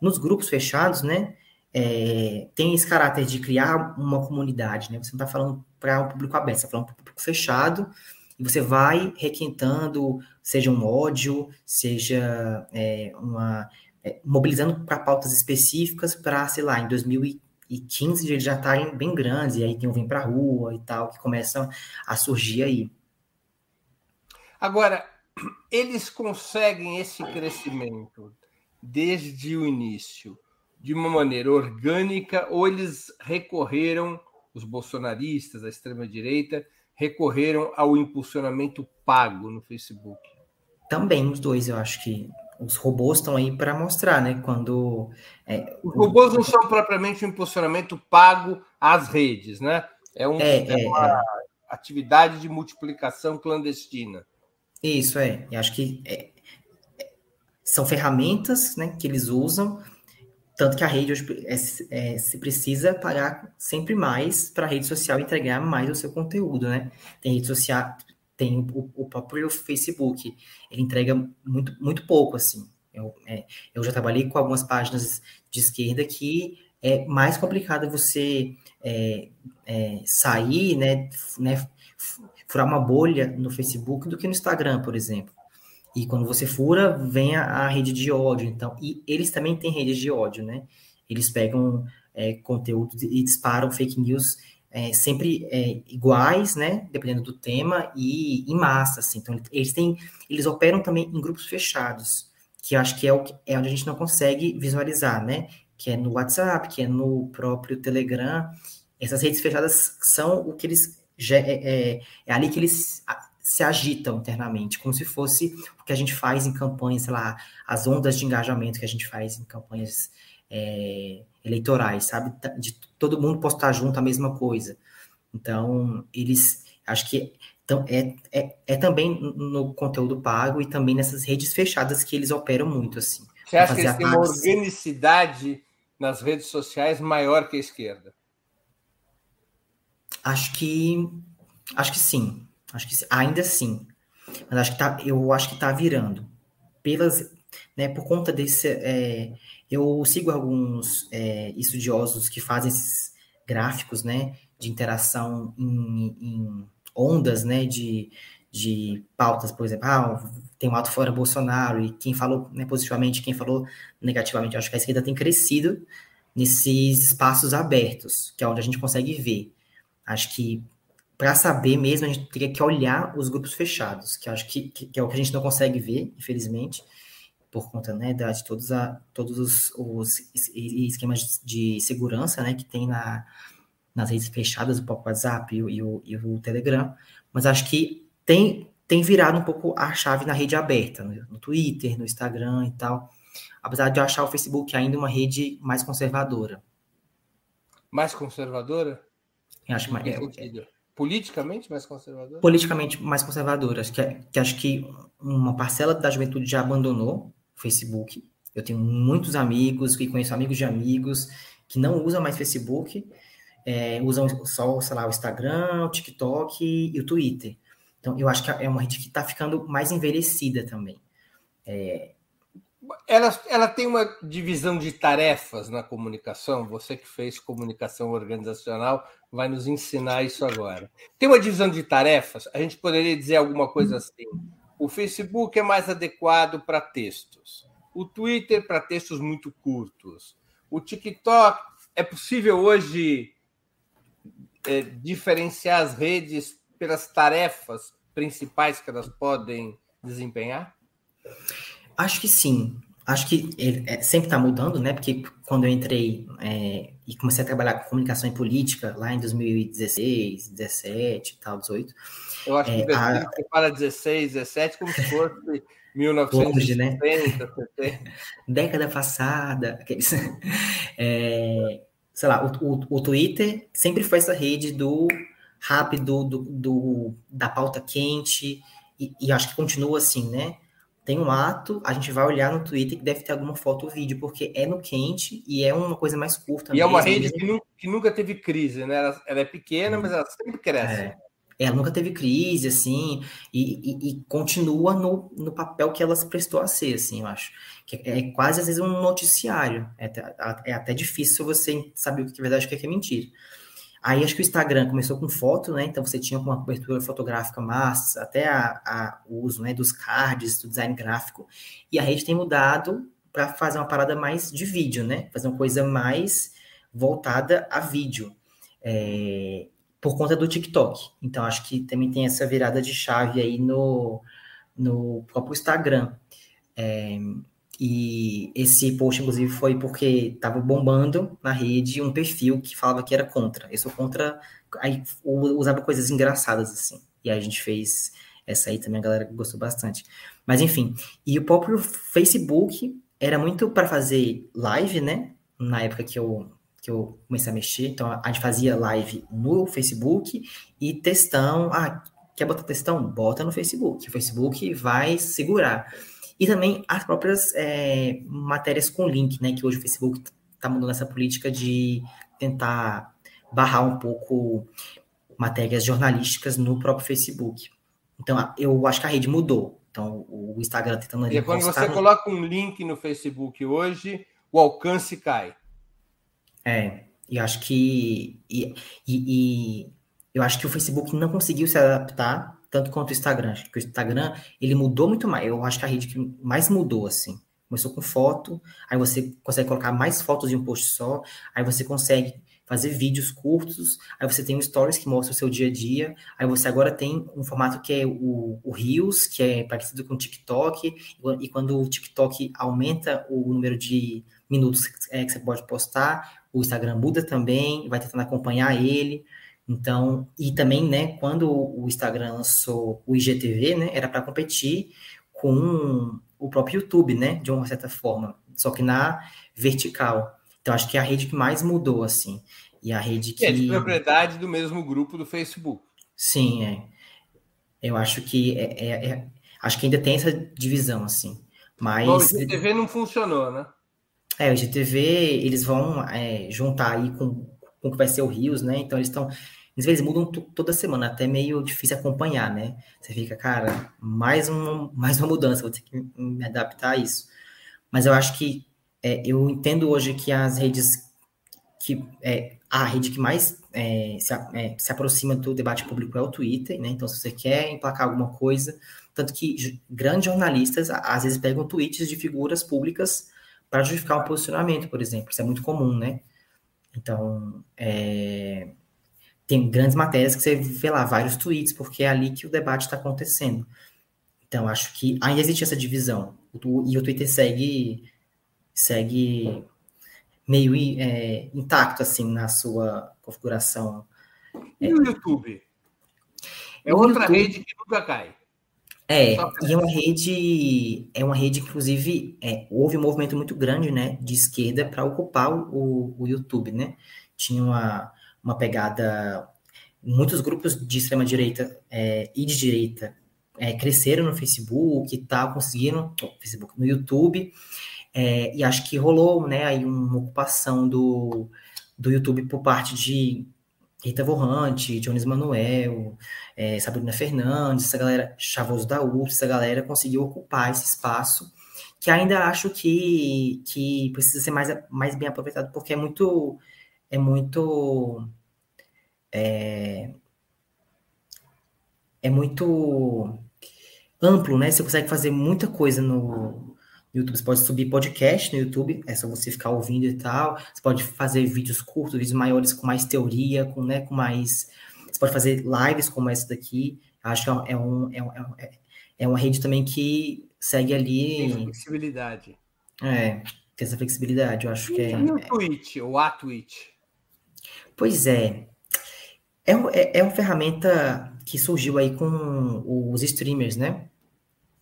nos grupos fechados, né, é, tem esse caráter de criar uma comunidade, né, você não está falando para um público aberto, você está falando para um público fechado, e você vai requentando, seja um ódio, seja é, uma. É, mobilizando para pautas específicas para, sei lá, em 2015 eles já estarem bem grandes, e aí tem o Vem para Rua e tal, que começam a surgir aí. Agora, eles conseguem esse crescimento desde o início de uma maneira orgânica ou eles recorreram os bolsonaristas, a extrema-direita, recorreram ao impulsionamento pago no Facebook? Também os dois, eu acho que os robôs estão aí para mostrar, né? Quando é, os robôs não são propriamente um impulsionamento pago às redes, né? É, um, é, é uma é. atividade de multiplicação clandestina. Isso é. Acho que é, são ferramentas, né, que eles usam tanto que a rede hoje é, é, se precisa pagar sempre mais para a rede social entregar mais o seu conteúdo, né? Tem rede social, tem o, o próprio Facebook, ele entrega muito, muito pouco, assim. Eu, é, eu já trabalhei com algumas páginas de esquerda que é mais complicado você é, é, sair, né, né, furar uma bolha no Facebook do que no Instagram, por exemplo. E quando você fura, vem a, a, rede de ódio. Então, e eles também têm redes de ódio, né? Eles pegam é, conteúdo e disparam fake news é, sempre é, iguais, né? Dependendo do tema e em massa, assim. Então, eles têm, eles operam também em grupos fechados, que eu acho que é, o, é onde a gente não consegue visualizar, né? Que é no WhatsApp, que é no próprio Telegram. Essas redes fechadas são o que eles é, é, é ali que eles se agitam internamente, como se fosse o que a gente faz em campanhas, sei lá, as ondas de engajamento que a gente faz em campanhas é, eleitorais, sabe? De todo mundo postar junto a mesma coisa. Então, eles, acho que então, é, é, é também no conteúdo pago e também nessas redes fechadas que eles operam muito, assim. Você acha que eles têm uma organicidade nas redes sociais maior que a esquerda? Acho que, acho que sim. Acho que ainda sim. Mas acho que tá, eu acho que está virando. Pelas, né, por conta desse. É, eu sigo alguns é, estudiosos que fazem esses gráficos né, de interação em, em ondas né, de, de pautas, por exemplo, ah, tem um ato fora Bolsonaro, e quem falou né, positivamente, quem falou negativamente. Acho que a esquerda tem crescido nesses espaços abertos, que é onde a gente consegue ver. Acho que para saber mesmo, a gente teria que olhar os grupos fechados, que acho que, que, que, é o que a gente não consegue ver, infelizmente, por conta né, de todos, a, todos os, os esquemas de segurança né, que tem na, nas redes fechadas, o próprio WhatsApp e o, e, o, e o Telegram, mas acho que tem, tem virado um pouco a chave na rede aberta, no, no Twitter, no Instagram e tal, apesar de eu achar o Facebook ainda uma rede mais conservadora. Mais conservadora? Eu acho mais. É, é, Politicamente mais conservadora? Politicamente mais conservadora. Acho que, que, acho que uma parcela da juventude já abandonou o Facebook. Eu tenho muitos amigos e conheço amigos de amigos que não usam mais Facebook, é, usam só, sei lá, o Instagram, o TikTok e o Twitter. Então, eu acho que é uma rede que está ficando mais envelhecida também. É, ela, ela tem uma divisão de tarefas na comunicação. Você que fez comunicação organizacional vai nos ensinar isso agora. Tem uma divisão de tarefas? A gente poderia dizer alguma coisa assim. O Facebook é mais adequado para textos. O Twitter para textos muito curtos. O TikTok é possível hoje é, diferenciar as redes pelas tarefas principais que elas podem desempenhar? Acho que sim. Acho que ele é, sempre está mudando, né? Porque quando eu entrei é, e comecei a trabalhar com comunicação e política lá em 2016, 17 e tal, 18. Eu acho que é, a... você fala 16, 17 como se fosse *laughs* 1950, né? 70. Década passada, aqueles. É, sei lá, o, o, o, Twitter sempre foi essa rede do rápido, do, do da pauta quente, e, e acho que continua assim, né? Tem um ato, a gente vai olhar no Twitter que deve ter alguma foto ou vídeo, porque é no quente e é uma coisa mais curta. E mesmo, é uma rede que, nunca, que nunca teve crise, né? Ela, ela, é pequena, mas ela sempre cresce. É. Ela nunca teve crise, assim, e, e, e, continua no, no papel que ela se prestou a ser, assim, eu acho. Que é, é quase, às vezes, um noticiário. É até, é até difícil você saber o que é verdade e o que é mentira. Aí acho que o Instagram começou com foto, né? Então você tinha uma cobertura fotográfica massa, até a, a, o uso né, dos cards, do design gráfico. E a rede tem mudado para fazer uma parada mais de vídeo, né? Fazer uma coisa mais voltada a vídeo. É, por conta do TikTok. Então acho que também tem essa virada de chave aí no, no próprio Instagram. É, e esse post, inclusive, foi porque estava bombando na rede um perfil que falava que era contra. Eu sou contra. Aí usava coisas engraçadas, assim. E aí a gente fez essa aí também, a galera gostou bastante. Mas enfim, e o próprio Facebook era muito para fazer live, né? Na época que eu, que eu comecei a mexer. Então a gente fazia live no Facebook e textão. Ah, quer botar textão? Bota no Facebook. O Facebook vai segurar. E também as próprias é, matérias com link, né? Que hoje o Facebook está mudando essa política de tentar barrar um pouco matérias jornalísticas no próprio Facebook. Então, eu acho que a rede mudou. Então, o Instagram tá tentando... E quando você no... coloca um link no Facebook hoje, o alcance cai. É, e acho que... E, e, e eu acho que o Facebook não conseguiu se adaptar tanto quanto o Instagram. Acho que o Instagram, ele mudou muito mais. Eu acho que a rede que mais mudou, assim. Começou com foto, aí você consegue colocar mais fotos em um post só, aí você consegue fazer vídeos curtos, aí você tem um Stories que mostra o seu dia a dia, aí você agora tem um formato que é o, o Reels, que é parecido com o TikTok, e quando o TikTok aumenta o número de minutos é, que você pode postar, o Instagram muda também, vai tentando acompanhar ele. Então, e também, né, quando o Instagram lançou o IGTV, né, era para competir com o próprio YouTube, né, de uma certa forma, só que na vertical. Então, acho que é a rede que mais mudou, assim. E a rede que. É de propriedade do mesmo grupo do Facebook. Sim, é. Eu acho que é, é, é acho que ainda tem essa divisão, assim. Mas. Bom, o IGTV não funcionou, né? É, o IGTV, eles vão é, juntar aí com com que vai ser o Rios, né? Então eles estão. Às vezes mudam toda semana, até meio difícil acompanhar, né? Você fica, cara, mais, um, mais uma mudança, vou ter que me adaptar a isso. Mas eu acho que é, eu entendo hoje que as redes que é, a rede que mais é, se, é, se, aproxima do debate público é o Twitter, né? Então, se você quer emplacar alguma coisa, tanto que grandes jornalistas às vezes pegam tweets de figuras públicas para justificar um posicionamento, por exemplo. Isso é muito comum, né? Então, é, tem grandes matérias que você vê lá vários tweets, porque é ali que o debate está acontecendo. Então, acho que ainda existe essa divisão. E o Twitter segue, segue meio é, intacto, assim, na sua configuração. E o YouTube? É outra YouTube, rede que nunca cai. É, e é uma rede, é uma rede, inclusive, é, houve um movimento muito grande, né, de esquerda para ocupar o, o YouTube, né? Tinha uma, uma pegada, muitos grupos de extrema direita é, e de direita é, cresceram no Facebook e tal, conseguiram, no Facebook, no YouTube, é, e acho que rolou, né, aí uma ocupação do, do YouTube por parte de Rita Vorrante, Jones Manuel, é, Sabrina Fernandes, essa galera, Chavoso da URSS, essa galera conseguiu ocupar esse espaço que ainda acho que, que precisa ser mais, mais bem aproveitado, porque é muito. É muito. É, é muito amplo, né? Você consegue fazer muita coisa no, YouTube. Você pode subir podcast no YouTube, é só você ficar ouvindo e tal. Você pode fazer vídeos curtos, vídeos maiores com mais teoria, com, né, com mais. Você pode fazer lives como essa daqui. Acho que é, um, é, um, é, é uma rede também que segue ali. Tem flexibilidade. É, tem essa flexibilidade. Eu acho e que é. E o Twitch, ou a Twitch? Pois é. É, é, é uma ferramenta que surgiu aí com os streamers, né?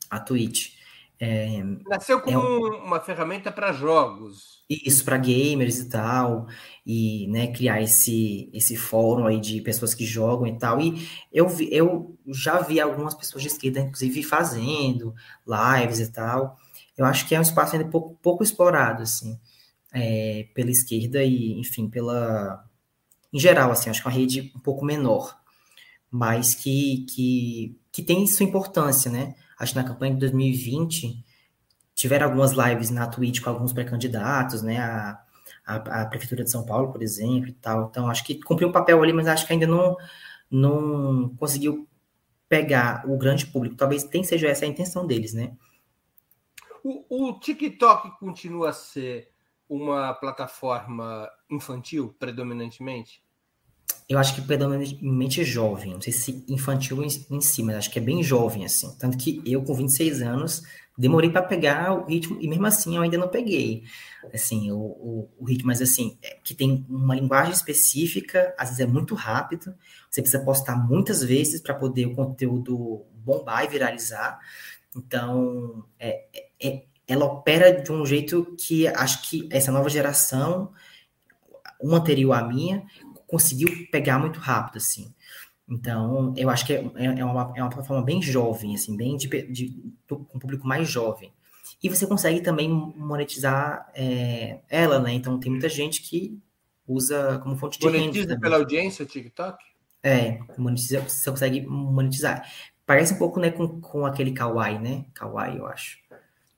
A Twitch. É, Nasceu como é um, uma ferramenta para jogos. Isso, para gamers e tal, e né, criar esse, esse fórum aí de pessoas que jogam e tal. E eu, vi, eu já vi algumas pessoas de esquerda, inclusive, fazendo lives e tal. Eu acho que é um espaço ainda pouco, pouco explorado, assim, é, pela esquerda e, enfim, pela. Em geral, assim, acho que é uma rede um pouco menor, mas que, que, que tem sua importância, né? Acho que na campanha de 2020, tiveram algumas lives na Twitch com alguns pré-candidatos, né? A, a, a, Prefeitura de São Paulo, por exemplo, e tal. Então, acho que cumpriu um papel ali, mas acho que ainda não, não conseguiu pegar o grande público. Talvez tenha seja essa a intenção deles, né? O, o TikTok continua a ser uma plataforma infantil, predominantemente? Eu acho que predominantemente jovem, não sei se infantil em, em si, mas acho que é bem jovem, assim. Tanto que eu, com 26 anos, demorei para pegar o ritmo, e mesmo assim eu ainda não peguei, assim, o, o, o ritmo, mas assim, é, que tem uma linguagem específica, às vezes é muito rápido, você precisa postar muitas vezes para poder o conteúdo bombar e viralizar, então, é, é, é, ela opera de um jeito que acho que essa nova geração, uma anterior à minha, conseguiu pegar muito rápido, assim. Então, eu acho que é, é, é, uma, é uma plataforma bem jovem, assim, bem de, de, com um público mais jovem. E você consegue também monetizar é, ela, né? Então, tem muita gente que usa como fonte de monetiza renda. Monetiza pela audiência o TikTok? É, monetiza, você consegue monetizar. Parece um pouco, né, com, com aquele Kawaii, né? Kawaii, eu acho.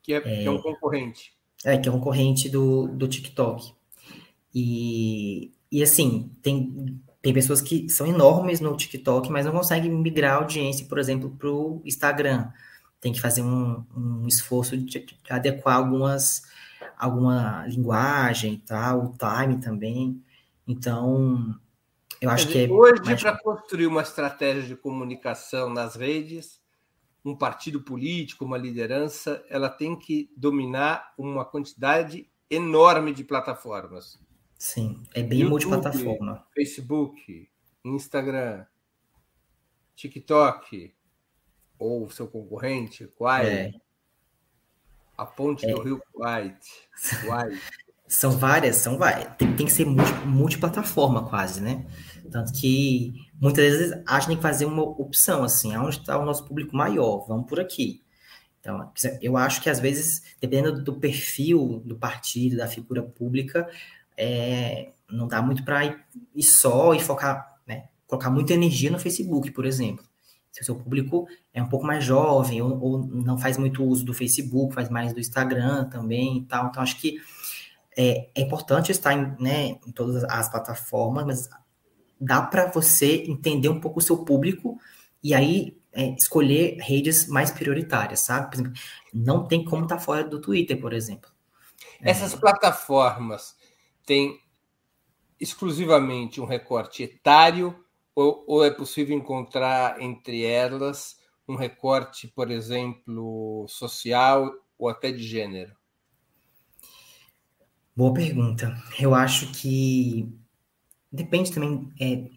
Que é, que é um concorrente. É, que é um concorrente do, do TikTok. E e assim, tem, tem pessoas que são enormes no TikTok, mas não conseguem migrar a audiência, por exemplo, para o Instagram. Tem que fazer um, um esforço de, de, adequar algumas alguma linguagem e tal, o time também. Então, eu acho que é. Hoje, mais... para construir uma estratégia de comunicação nas redes, um partido político, uma liderança, ela tem que dominar uma quantidade enorme de plataformas. Sim, é bem YouTube, multiplataforma. Facebook, Instagram, TikTok, ou seu concorrente, Quai, é. a ponte é. do Rio White. *laughs* são várias, são várias. Tem, tem que ser multi, multiplataforma quase, né? Tanto que muitas vezes a gente tem que fazer uma opção, assim, aonde está o nosso público maior, vamos por aqui. Então, eu acho que às vezes, dependendo do perfil do partido, da figura pública, é, não dá muito para ir, ir, só e focar, né, colocar muita energia no Facebook, por exemplo. Se o seu público é um pouco mais jovem ou, ou, não faz muito uso do Facebook, faz mais do Instagram também e tal. Então, acho que é, é importante estar em, né, em todas as plataformas, mas dá para você entender um pouco o seu público e aí é, escolher redes mais prioritárias, sabe? Por exemplo, não tem como estar tá fora do Twitter, por exemplo. Essas é. plataformas, tem exclusivamente um recorte etário ou, ou, é possível encontrar entre elas um recorte, por exemplo, social ou até de gênero? Boa pergunta. Eu acho que depende também é,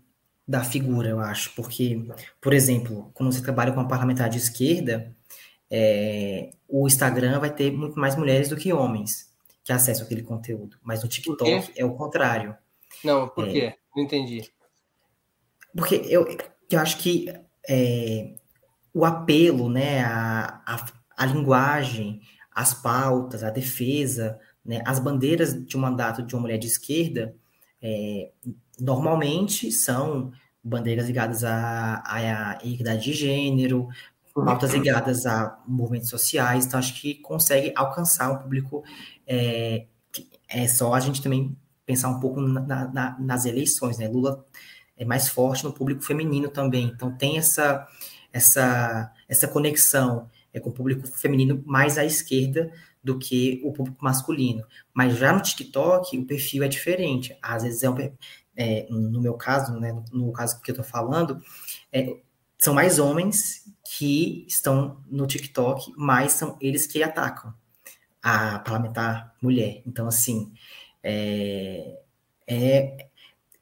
da figura, eu acho, porque, por exemplo, quando você trabalha com uma parlamentar de esquerda, é, o Instagram vai ter muito mais mulheres do que homens que acessam aquele conteúdo. Mas no TikTok é o contrário. Não, por é, quê? Não entendi. Porque eu, eu acho que é, o apelo, né, a, a, a, linguagem, as pautas, a defesa, né, as bandeiras de um mandato de uma mulher de esquerda, é, normalmente são bandeiras ligadas à, à equidade de gênero, pautas ligadas a movimentos sociais, então acho que consegue alcançar um público. É, é só a gente também pensar um pouco na, na, nas eleições, né? Lula é mais forte no público feminino também, então tem essa essa essa conexão é, com o público feminino mais à esquerda do que o público masculino. Mas já no TikTok o perfil é diferente. Às vezes é, um, é no meu caso, né, no caso que eu estou falando, é, são mais homens que estão no TikTok, mas são eles que atacam a parlamentar mulher. Então, assim, é, é,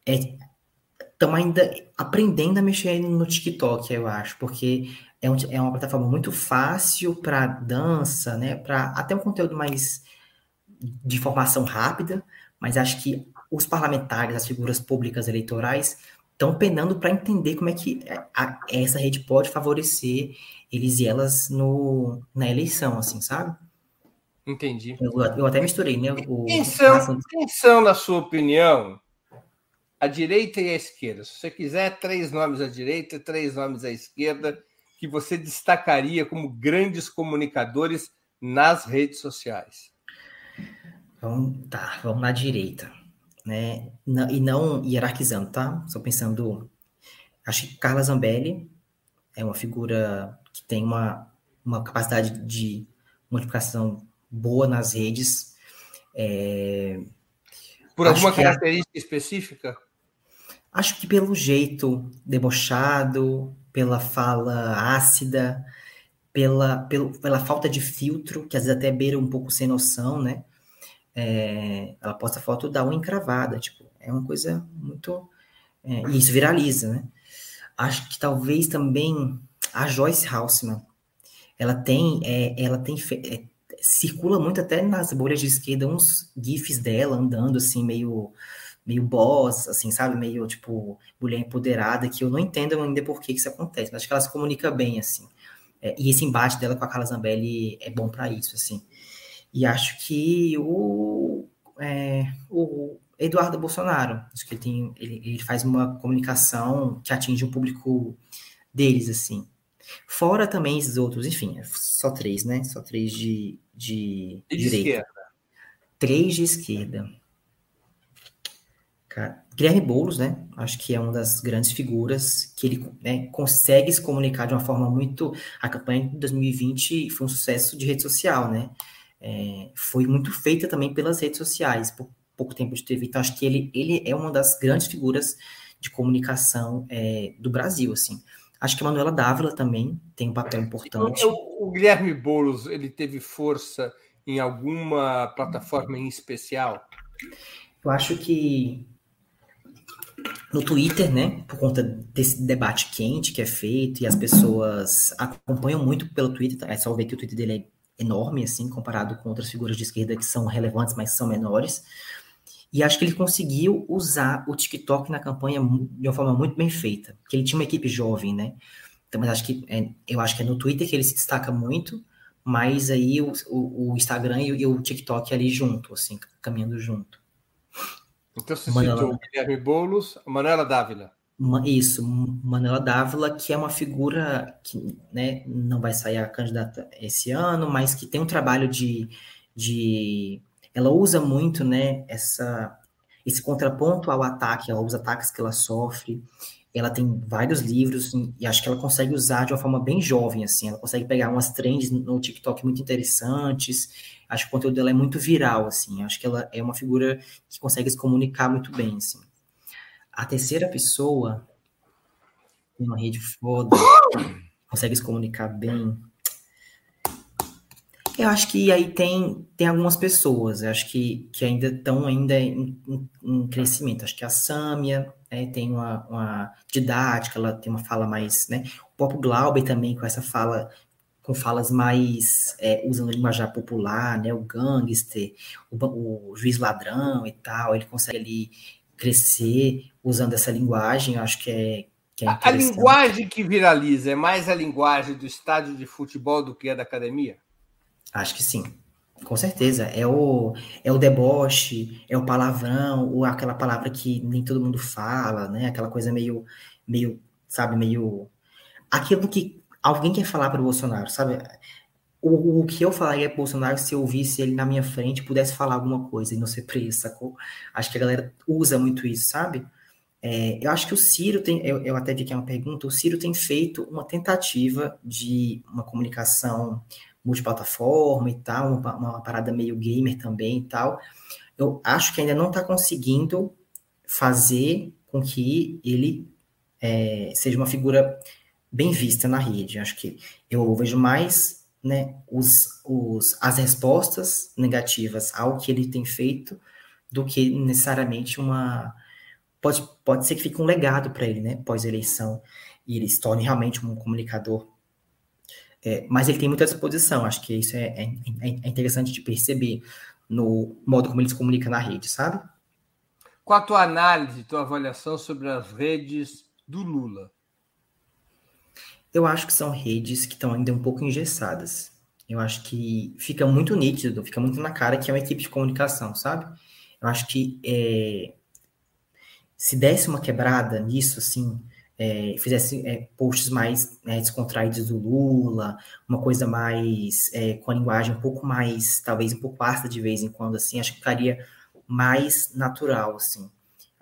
estamos é, ainda aprendendo a mexer no TikTok, eu acho, porque é, um, é uma plataforma muito fácil para dança, né? Para até um conteúdo mais de informação rápida, mas acho que os parlamentares, as figuras públicas eleitorais, estão penando para entender como é que a, essa rede pode favorecer eles e elas no, na eleição, assim, sabe? Entendi. Eu, eu até misturei, né? O, quem, são, quem são, na sua opinião, a direita e a esquerda? Se você quiser, três nomes à direita, três nomes à esquerda, que você destacaria como grandes comunicadores nas redes sociais? Vamos, tá, vamos na direita né? E não hierarquizando, tá? Só pensando. Acho que Carla Zambelli é uma figura que tem uma, uma capacidade de multiplicação boa nas redes. É... Por alguma característica é... específica? Acho que pelo jeito debochado, pela fala ácida, pela, pelo, pela falta de filtro, que às vezes até beira um pouco sem noção, né? É, ela posta foto da unha encravada, tipo, é uma coisa muito... É, e isso viraliza, né? Acho que talvez também a Joyce Haussmann, ela tem, é, ela tem, é, circula muito até nas bolhas de esquerda uns gifs dela andando assim, meio, meio boss, assim, sabe? Meio, tipo, mulher empoderada, que eu não entendo ainda por que isso acontece, mas acho que ela se comunica bem, assim. É, e esse embate dela com a Carla Zambelli é bom para isso, assim. E acho que o, é, o Eduardo Bolsonaro, acho que ele, tem, ele, ele faz uma comunicação que atinge o público deles, assim. Fora também esses outros, enfim, é só três, né? Só três de, de, de direita. Esquerda. Três de esquerda. Cara, Guilherme Boulos, né? Acho que é uma das grandes figuras que ele né, consegue se comunicar de uma forma muito. A campanha de 2020 foi um sucesso de rede social, né? É, foi muito feita também pelas redes sociais, por pouco tempo de TV. Então, acho que ele, ele é uma das grandes figuras de comunicação é, do Brasil, assim. Acho que a Manuela Dávila também tem um papel importante. O, o Guilherme Boulos, ele teve força em alguma plataforma em especial? Eu acho que no Twitter, né, por conta desse debate quente que é feito e as pessoas acompanham muito pelo Twitter, é só ver que o Twitter dele é enorme, assim, comparado com outras figuras de esquerda que são relevantes, mas são menores. E acho que ele conseguiu usar o TikTok na campanha de uma forma muito bem feita, porque ele tinha uma equipe jovem, né? Então, mas acho que é, eu acho que é no Twitter que ele se destaca muito, mas aí o, o, o Instagram e o, e o, TikTok ali junto, assim, caminhando junto. Então você Manuela... citou o Guilherme Boulos, Manuela Dávila. Isso, Manuela Dávila, que é uma figura que né, não vai sair a candidata esse ano, mas que tem um trabalho de. de ela usa muito né, essa, esse contraponto ao ataque, aos ataques que ela sofre. Ela tem vários livros e acho que ela consegue usar de uma forma bem jovem, assim. Ela consegue pegar umas trends no TikTok muito interessantes. Acho que o conteúdo dela é muito viral, assim. Acho que ela é uma figura que consegue se comunicar muito bem, assim a terceira pessoa tem uma rede foda, consegue se comunicar bem. Eu acho que aí tem, tem algumas pessoas, acho que, que ainda estão ainda em, em, em, crescimento. Acho que a Sâmia né, tem uma, uma didática, ela tem uma fala mais, né? O próprio Glauber também com essa fala, com falas mais é, usando linguajar popular, né? O gangster, o, o juiz ladrão e tal, ele consegue ali crescer usando essa linguagem, eu acho que é, que é a, linguagem que viraliza é mais a linguagem do estádio de futebol do que a da academia? Acho que sim, com certeza. É o, é o deboche, é o palavrão, ou aquela palavra que nem todo mundo fala, né? Aquela coisa meio, meio sabe, meio... Aquilo que alguém quer falar para o Bolsonaro, sabe? O, o, que eu falaria para Bolsonaro se eu visse ele na minha frente pudesse falar alguma coisa e não ser preso, sacou? Acho que a galera usa muito isso, sabe? É, eu acho que o Ciro tem, eu, eu até vi que é uma pergunta, o Ciro tem feito uma tentativa de uma comunicação multiplataforma e tal, uma, uma parada meio gamer também e tal. Eu acho que ainda não está conseguindo fazer com que ele é, seja uma figura bem vista na rede. Acho que eu vejo mais né, os, os, as respostas negativas ao que ele tem feito do que necessariamente uma pode, pode ser que fique um legado para ele, né, pós-eleição, e ele se torne realmente um comunicador. É, mas ele tem muita disposição, acho que isso é, é, é, é interessante de perceber no modo como ele se comunica na rede, sabe? Qual a tua análise, tua avaliação sobre as redes do Lula? Eu acho que são redes que estão ainda um pouco engessadas. Eu acho que fica muito nítido, fica muito na cara que é uma equipe de comunicação, sabe? Eu acho que é, se desse uma quebrada nisso, assim, é, fizesse é, posts mais né, descontraídos do Lula, uma coisa mais é, com a linguagem um pouco mais, talvez um pouco ácida de vez em quando, assim, acho que ficaria mais natural, assim.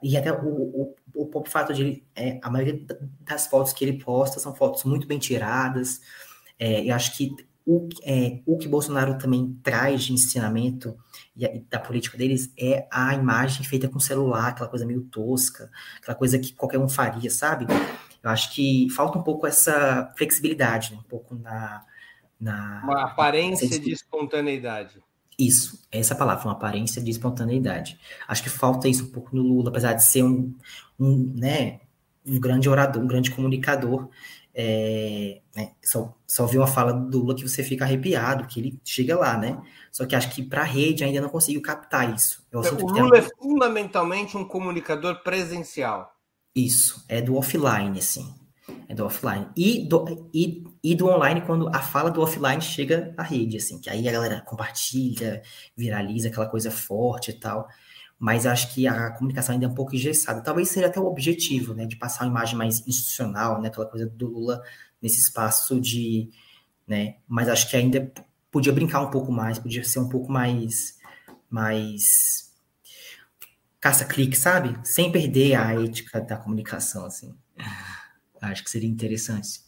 E até o, o, o, o fato de é, a maioria das fotos que ele posta são fotos muito bem tiradas. É, eu acho que o, é, o que Bolsonaro também traz de ensinamento e, e da política deles é a imagem feita com celular, aquela coisa meio tosca, aquela coisa que qualquer um faria, sabe? Eu acho que falta um pouco essa flexibilidade, né? um pouco na. na uma aparência de espontaneidade. Isso, essa palavra, uma aparência de espontaneidade. Acho que falta isso um pouco no Lula, apesar de ser um, um, né, um grande orador, um grande comunicador. É, né, só, só vi uma fala do Lula que você fica arrepiado, que ele chega lá, né? Só que acho que para a rede ainda não conseguiu captar isso. Eu o Lula é fundamentalmente um comunicador presencial. Isso, é do offline, assim. É do offline. E do, e, e do online quando a fala do offline chega à rede, assim, que aí a galera compartilha, viraliza aquela coisa forte e tal. Mas acho que a comunicação ainda é um pouco engessada. Talvez seja até o objetivo, né, de passar uma imagem mais institucional, né, aquela coisa do Lula nesse espaço de, né, mas acho que ainda podia brincar um pouco mais, podia ser um pouco mais, mais caça-clique, sabe? Sem perder a ética da comunicação, assim. Acho que seria interessante.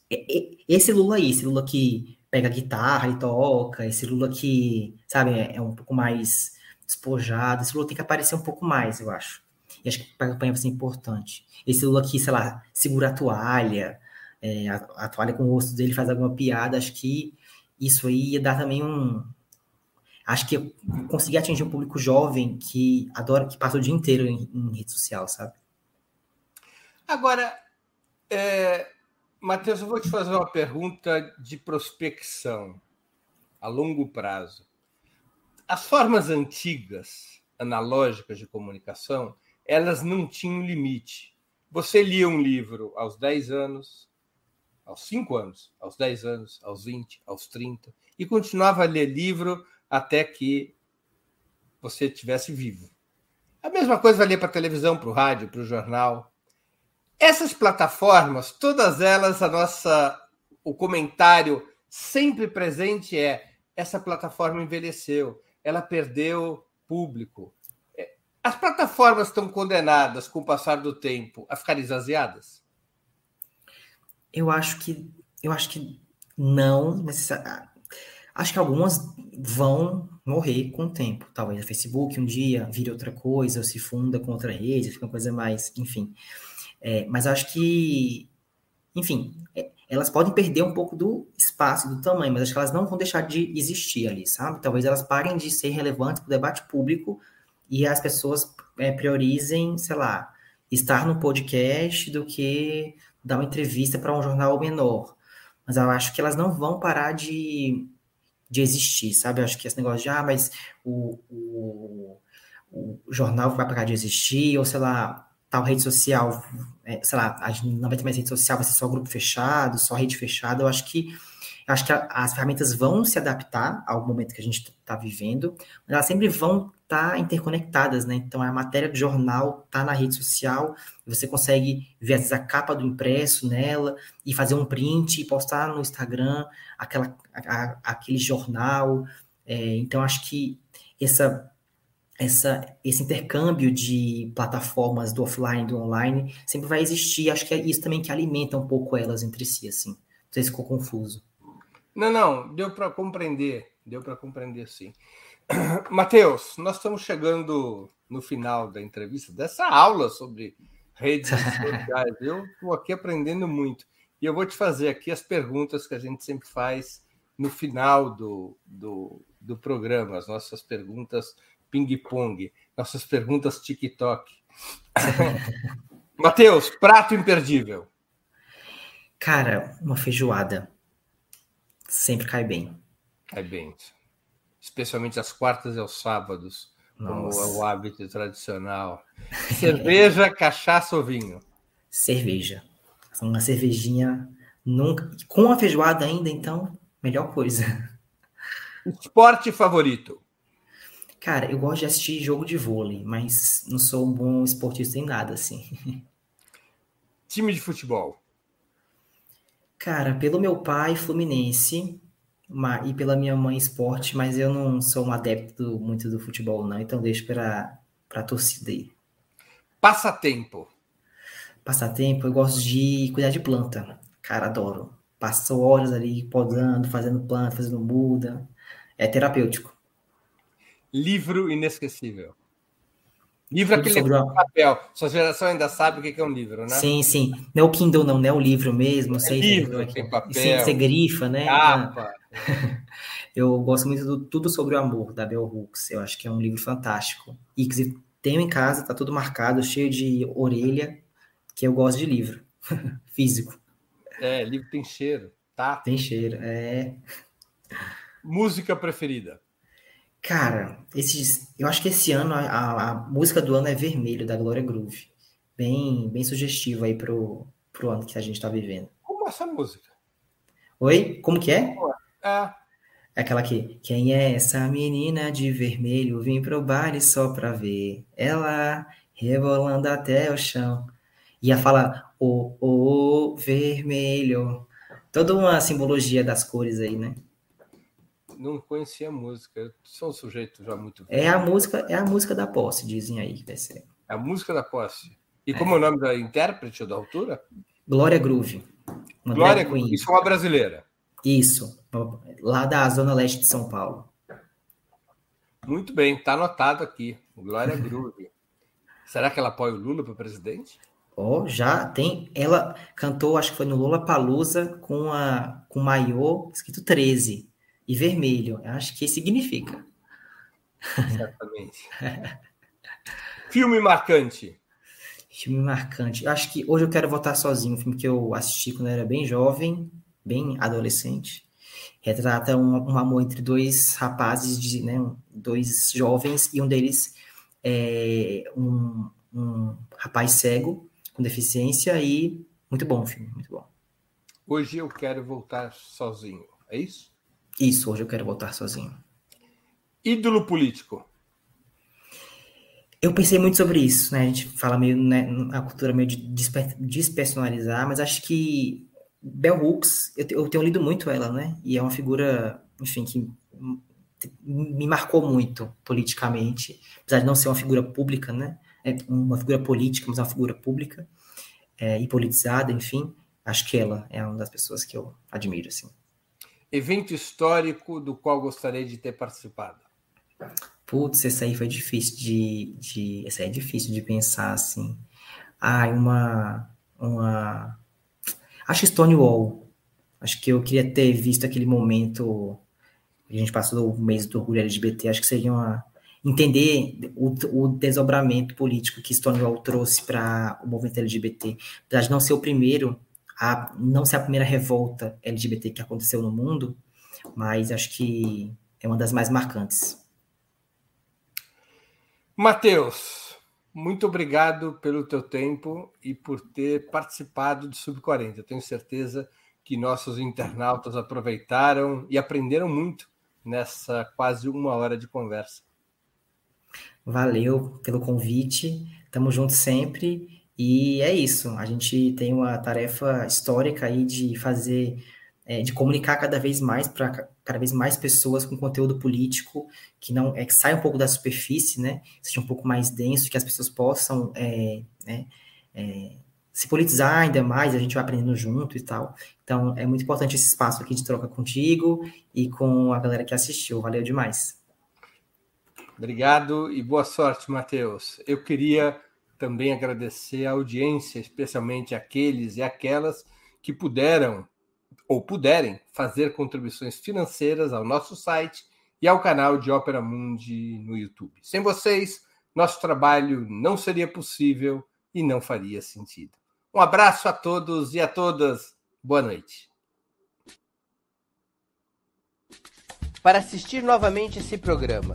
Esse Lula aí, esse Lula que pega guitarra e toca, esse Lula que, sabe, é, é um pouco mais despojado, esse Lula tem que aparecer um pouco mais, eu acho. E acho que a campanha vai ser importante. Esse Lula que, sei lá, segura a toalha, é, a, a, toalha com o rosto dele faz alguma piada, acho que isso aí ia dar também um. Acho que conseguir atingir um público jovem que adora, que passa o dia inteiro em, em rede social, sabe? Agora, é, Matheus, eu vou te fazer uma pergunta de prospecção a longo prazo. As formas antigas, analógicas de comunicação, elas não tinham limite. Você lia um livro aos 10 anos, aos 5 anos, aos 10 anos, aos 20, aos 30, e continuava a ler livro até que você estivesse vivo. A mesma coisa valia para a televisão, para o rádio, para o jornal. Essas plataformas, todas elas, a nossa, o comentário sempre presente é: essa plataforma envelheceu, ela perdeu público. É, as plataformas estão condenadas, com o passar do tempo, a ficar exaziadas? Eu acho que, eu acho que não necessariamente. Acho que algumas vão morrer com o tempo. Talvez a Facebook um dia vire outra coisa, ou se funda com outra rede, fica uma coisa mais, enfim. É, mas acho que, enfim, é, elas podem perder um pouco do espaço, do tamanho, mas acho que elas não vão deixar de existir ali, sabe? Talvez elas parem de ser relevantes para o debate público e as pessoas é, priorizem, sei lá, estar no podcast do que dar uma entrevista para um jornal menor. Mas eu acho que elas não vão parar de, de existir, sabe? Eu acho que esse negócio de, ah, mas o, o, o jornal vai parar de existir, ou sei lá, tal rede social, é, sei lá, não vai ter mais rede social, vai ser só grupo fechado, só rede fechada. Eu acho que eu acho que a, as ferramentas vão se adaptar ao momento que a gente está vivendo, mas elas sempre vão tá interconectadas, né? Então a matéria do jornal tá na rede social, você consegue ver às vezes, a capa do impresso nela e fazer um print e postar no Instagram aquela, a, aquele jornal. É, então acho que essa, essa, esse intercâmbio de plataformas do offline e do online sempre vai existir. Acho que é isso também que alimenta um pouco elas entre si, assim. Não sei se ficou confuso. Não, não, deu para compreender, deu para compreender sim. *clears throat* Matheus, nós estamos chegando no final da entrevista, dessa aula sobre redes *laughs* sociais. Eu estou aqui aprendendo muito. E eu vou te fazer aqui as perguntas que a gente sempre faz no final do, do, do programa, as nossas perguntas ping-pong, nossas perguntas TikTok. *laughs* Matheus, prato imperdível. Cara, uma feijoada. Sempre cai bem. Cai bem especialmente às quartas e aos sábados, Nossa. como é o hábito tradicional. Cerveja, *laughs* cachaça ou vinho? Cerveja. Uma cervejinha nunca. Com a feijoada ainda, então, melhor coisa. Esporte favorito? Cara, eu gosto de assistir jogo de vôlei, mas não sou um bom esportista em nada, assim. *laughs* Time de futebol? Cara, pelo meu pai, Fluminense, uma, e pela minha mãe esporte, mas eu não sou um adepto muito do futebol, não, então deixo para a torcida aí. Passatempo. Passatempo, eu gosto de cuidar de planta. Cara, adoro. Passo horas ali podando, fazendo planta, fazendo muda. É terapêutico. Livro inesquecível. Livro aquele papel. Sua geração ainda sabe o que é um livro, né? Sim, sim. Não é o Kindle, não, não é o livro mesmo. É sei livro, se tem papel. Sim, você grifa, né? Capa. *laughs* Eu gosto muito do Tudo Sobre o Amor, da Bell Hooks. Eu acho que é um livro fantástico. E que tenho em casa, tá tudo marcado, cheio de orelha, que eu gosto de livro. *laughs* Físico. É, livro tem cheiro, tá? Tem cheiro, é. Música preferida? Cara, esses, eu acho que esse ano a, a, música do ano é Vermelho, da Glória Groove. Bem, bem sugestiva aí pro, pro ano que a gente tá vivendo. Como é essa música? Oi? Como que é? É. É aquela aqui. Quem é essa menina de vermelho? Vim pro baile só pra ver. Ela rebolando até o chão. Ia falar o, o vermelho. Toda uma simbologia das cores aí, né? Não conhecia a música. sou um sujeito já muito velho. É a música, é a música da posse, dizem aí. É a música da posse. E é. como é o nome da intérprete da autora? Glória Groove. Glória Groove. Isso é uma brasileira. Isso, lá da Zona Leste de São Paulo. Muito bem, está anotado aqui. Glória *laughs* Groove. Será que ela apoia o Lula para presidente? Oh, já tem. Ela cantou, acho que foi no Lula Palusa com a com maiô escrito 13 e vermelho. Acho que significa. Exatamente. *laughs* filme marcante. Filme marcante. Acho que hoje eu quero votar sozinho. Um filme que eu assisti quando eu era bem jovem bem adolescente. Retrata um, um amor entre dois rapazes, de, né, dois jovens, e um deles é um, um rapaz cego, com deficiência, e muito bom o filme, muito bom. Hoje eu quero voltar sozinho, é isso? Isso, hoje eu quero voltar sozinho. Ídolo político. Eu pensei muito sobre isso, né? A gente fala meio, né, a cultura meio de despersonalizar, mas acho que Bell Hooks, eu, eu, tenho lido muito ela, né? E é uma figura, enfim, que me marcou muito politicamente, apesar de não ser uma figura pública, né? É uma figura política, mas é uma figura pública é, e politizada, enfim. Acho que ela é uma das pessoas que eu admiro, assim. Evento histórico do qual gostaria de ter participado? Putz, essa aí foi difícil de, de essa é difícil de pensar assim. Ah, uma uma Acho que Stonewall. Acho que eu queria ter visto aquele momento. A gente passou o mês do orgulho LGBT. Acho que seria uma. Entender o, o desdobramento político que Stonewall trouxe para o movimento LGBT. Apesar de não ser o primeiro, a, não ser a primeira revolta LGBT que aconteceu no mundo, mas acho que é uma das mais marcantes. Matheus, muito obrigado pelo teu tempo e por ter participado do Sub-40. Eu tenho certeza que nossos internautas aproveitaram e aprenderam muito nessa quase uma hora de conversa. Valeu pelo convite. Tamo junto sempre. E é isso. A gente tem uma tarefa histórica aí de fazer, é, de comunicar cada vez mais para cada vez mais pessoas com conteúdo político que não é que sai um pouco da superfície, né? Seja um pouco mais denso, que as pessoas possam é, né, é, se politizar ainda mais, a gente vai aprendendo junto e tal. Então, é muito importante esse espaço aqui de troca contigo e com a galera que assistiu. Valeu demais. Obrigado e boa sorte, Matheus. Eu queria também agradecer a audiência, especialmente aqueles e aquelas que puderam ou puderem fazer contribuições financeiras ao nosso site e ao canal de Ópera Mundi no YouTube. Sem vocês, nosso trabalho não seria possível e não faria sentido. Um abraço a todos e a todas. Boa noite. Para assistir novamente esse programa,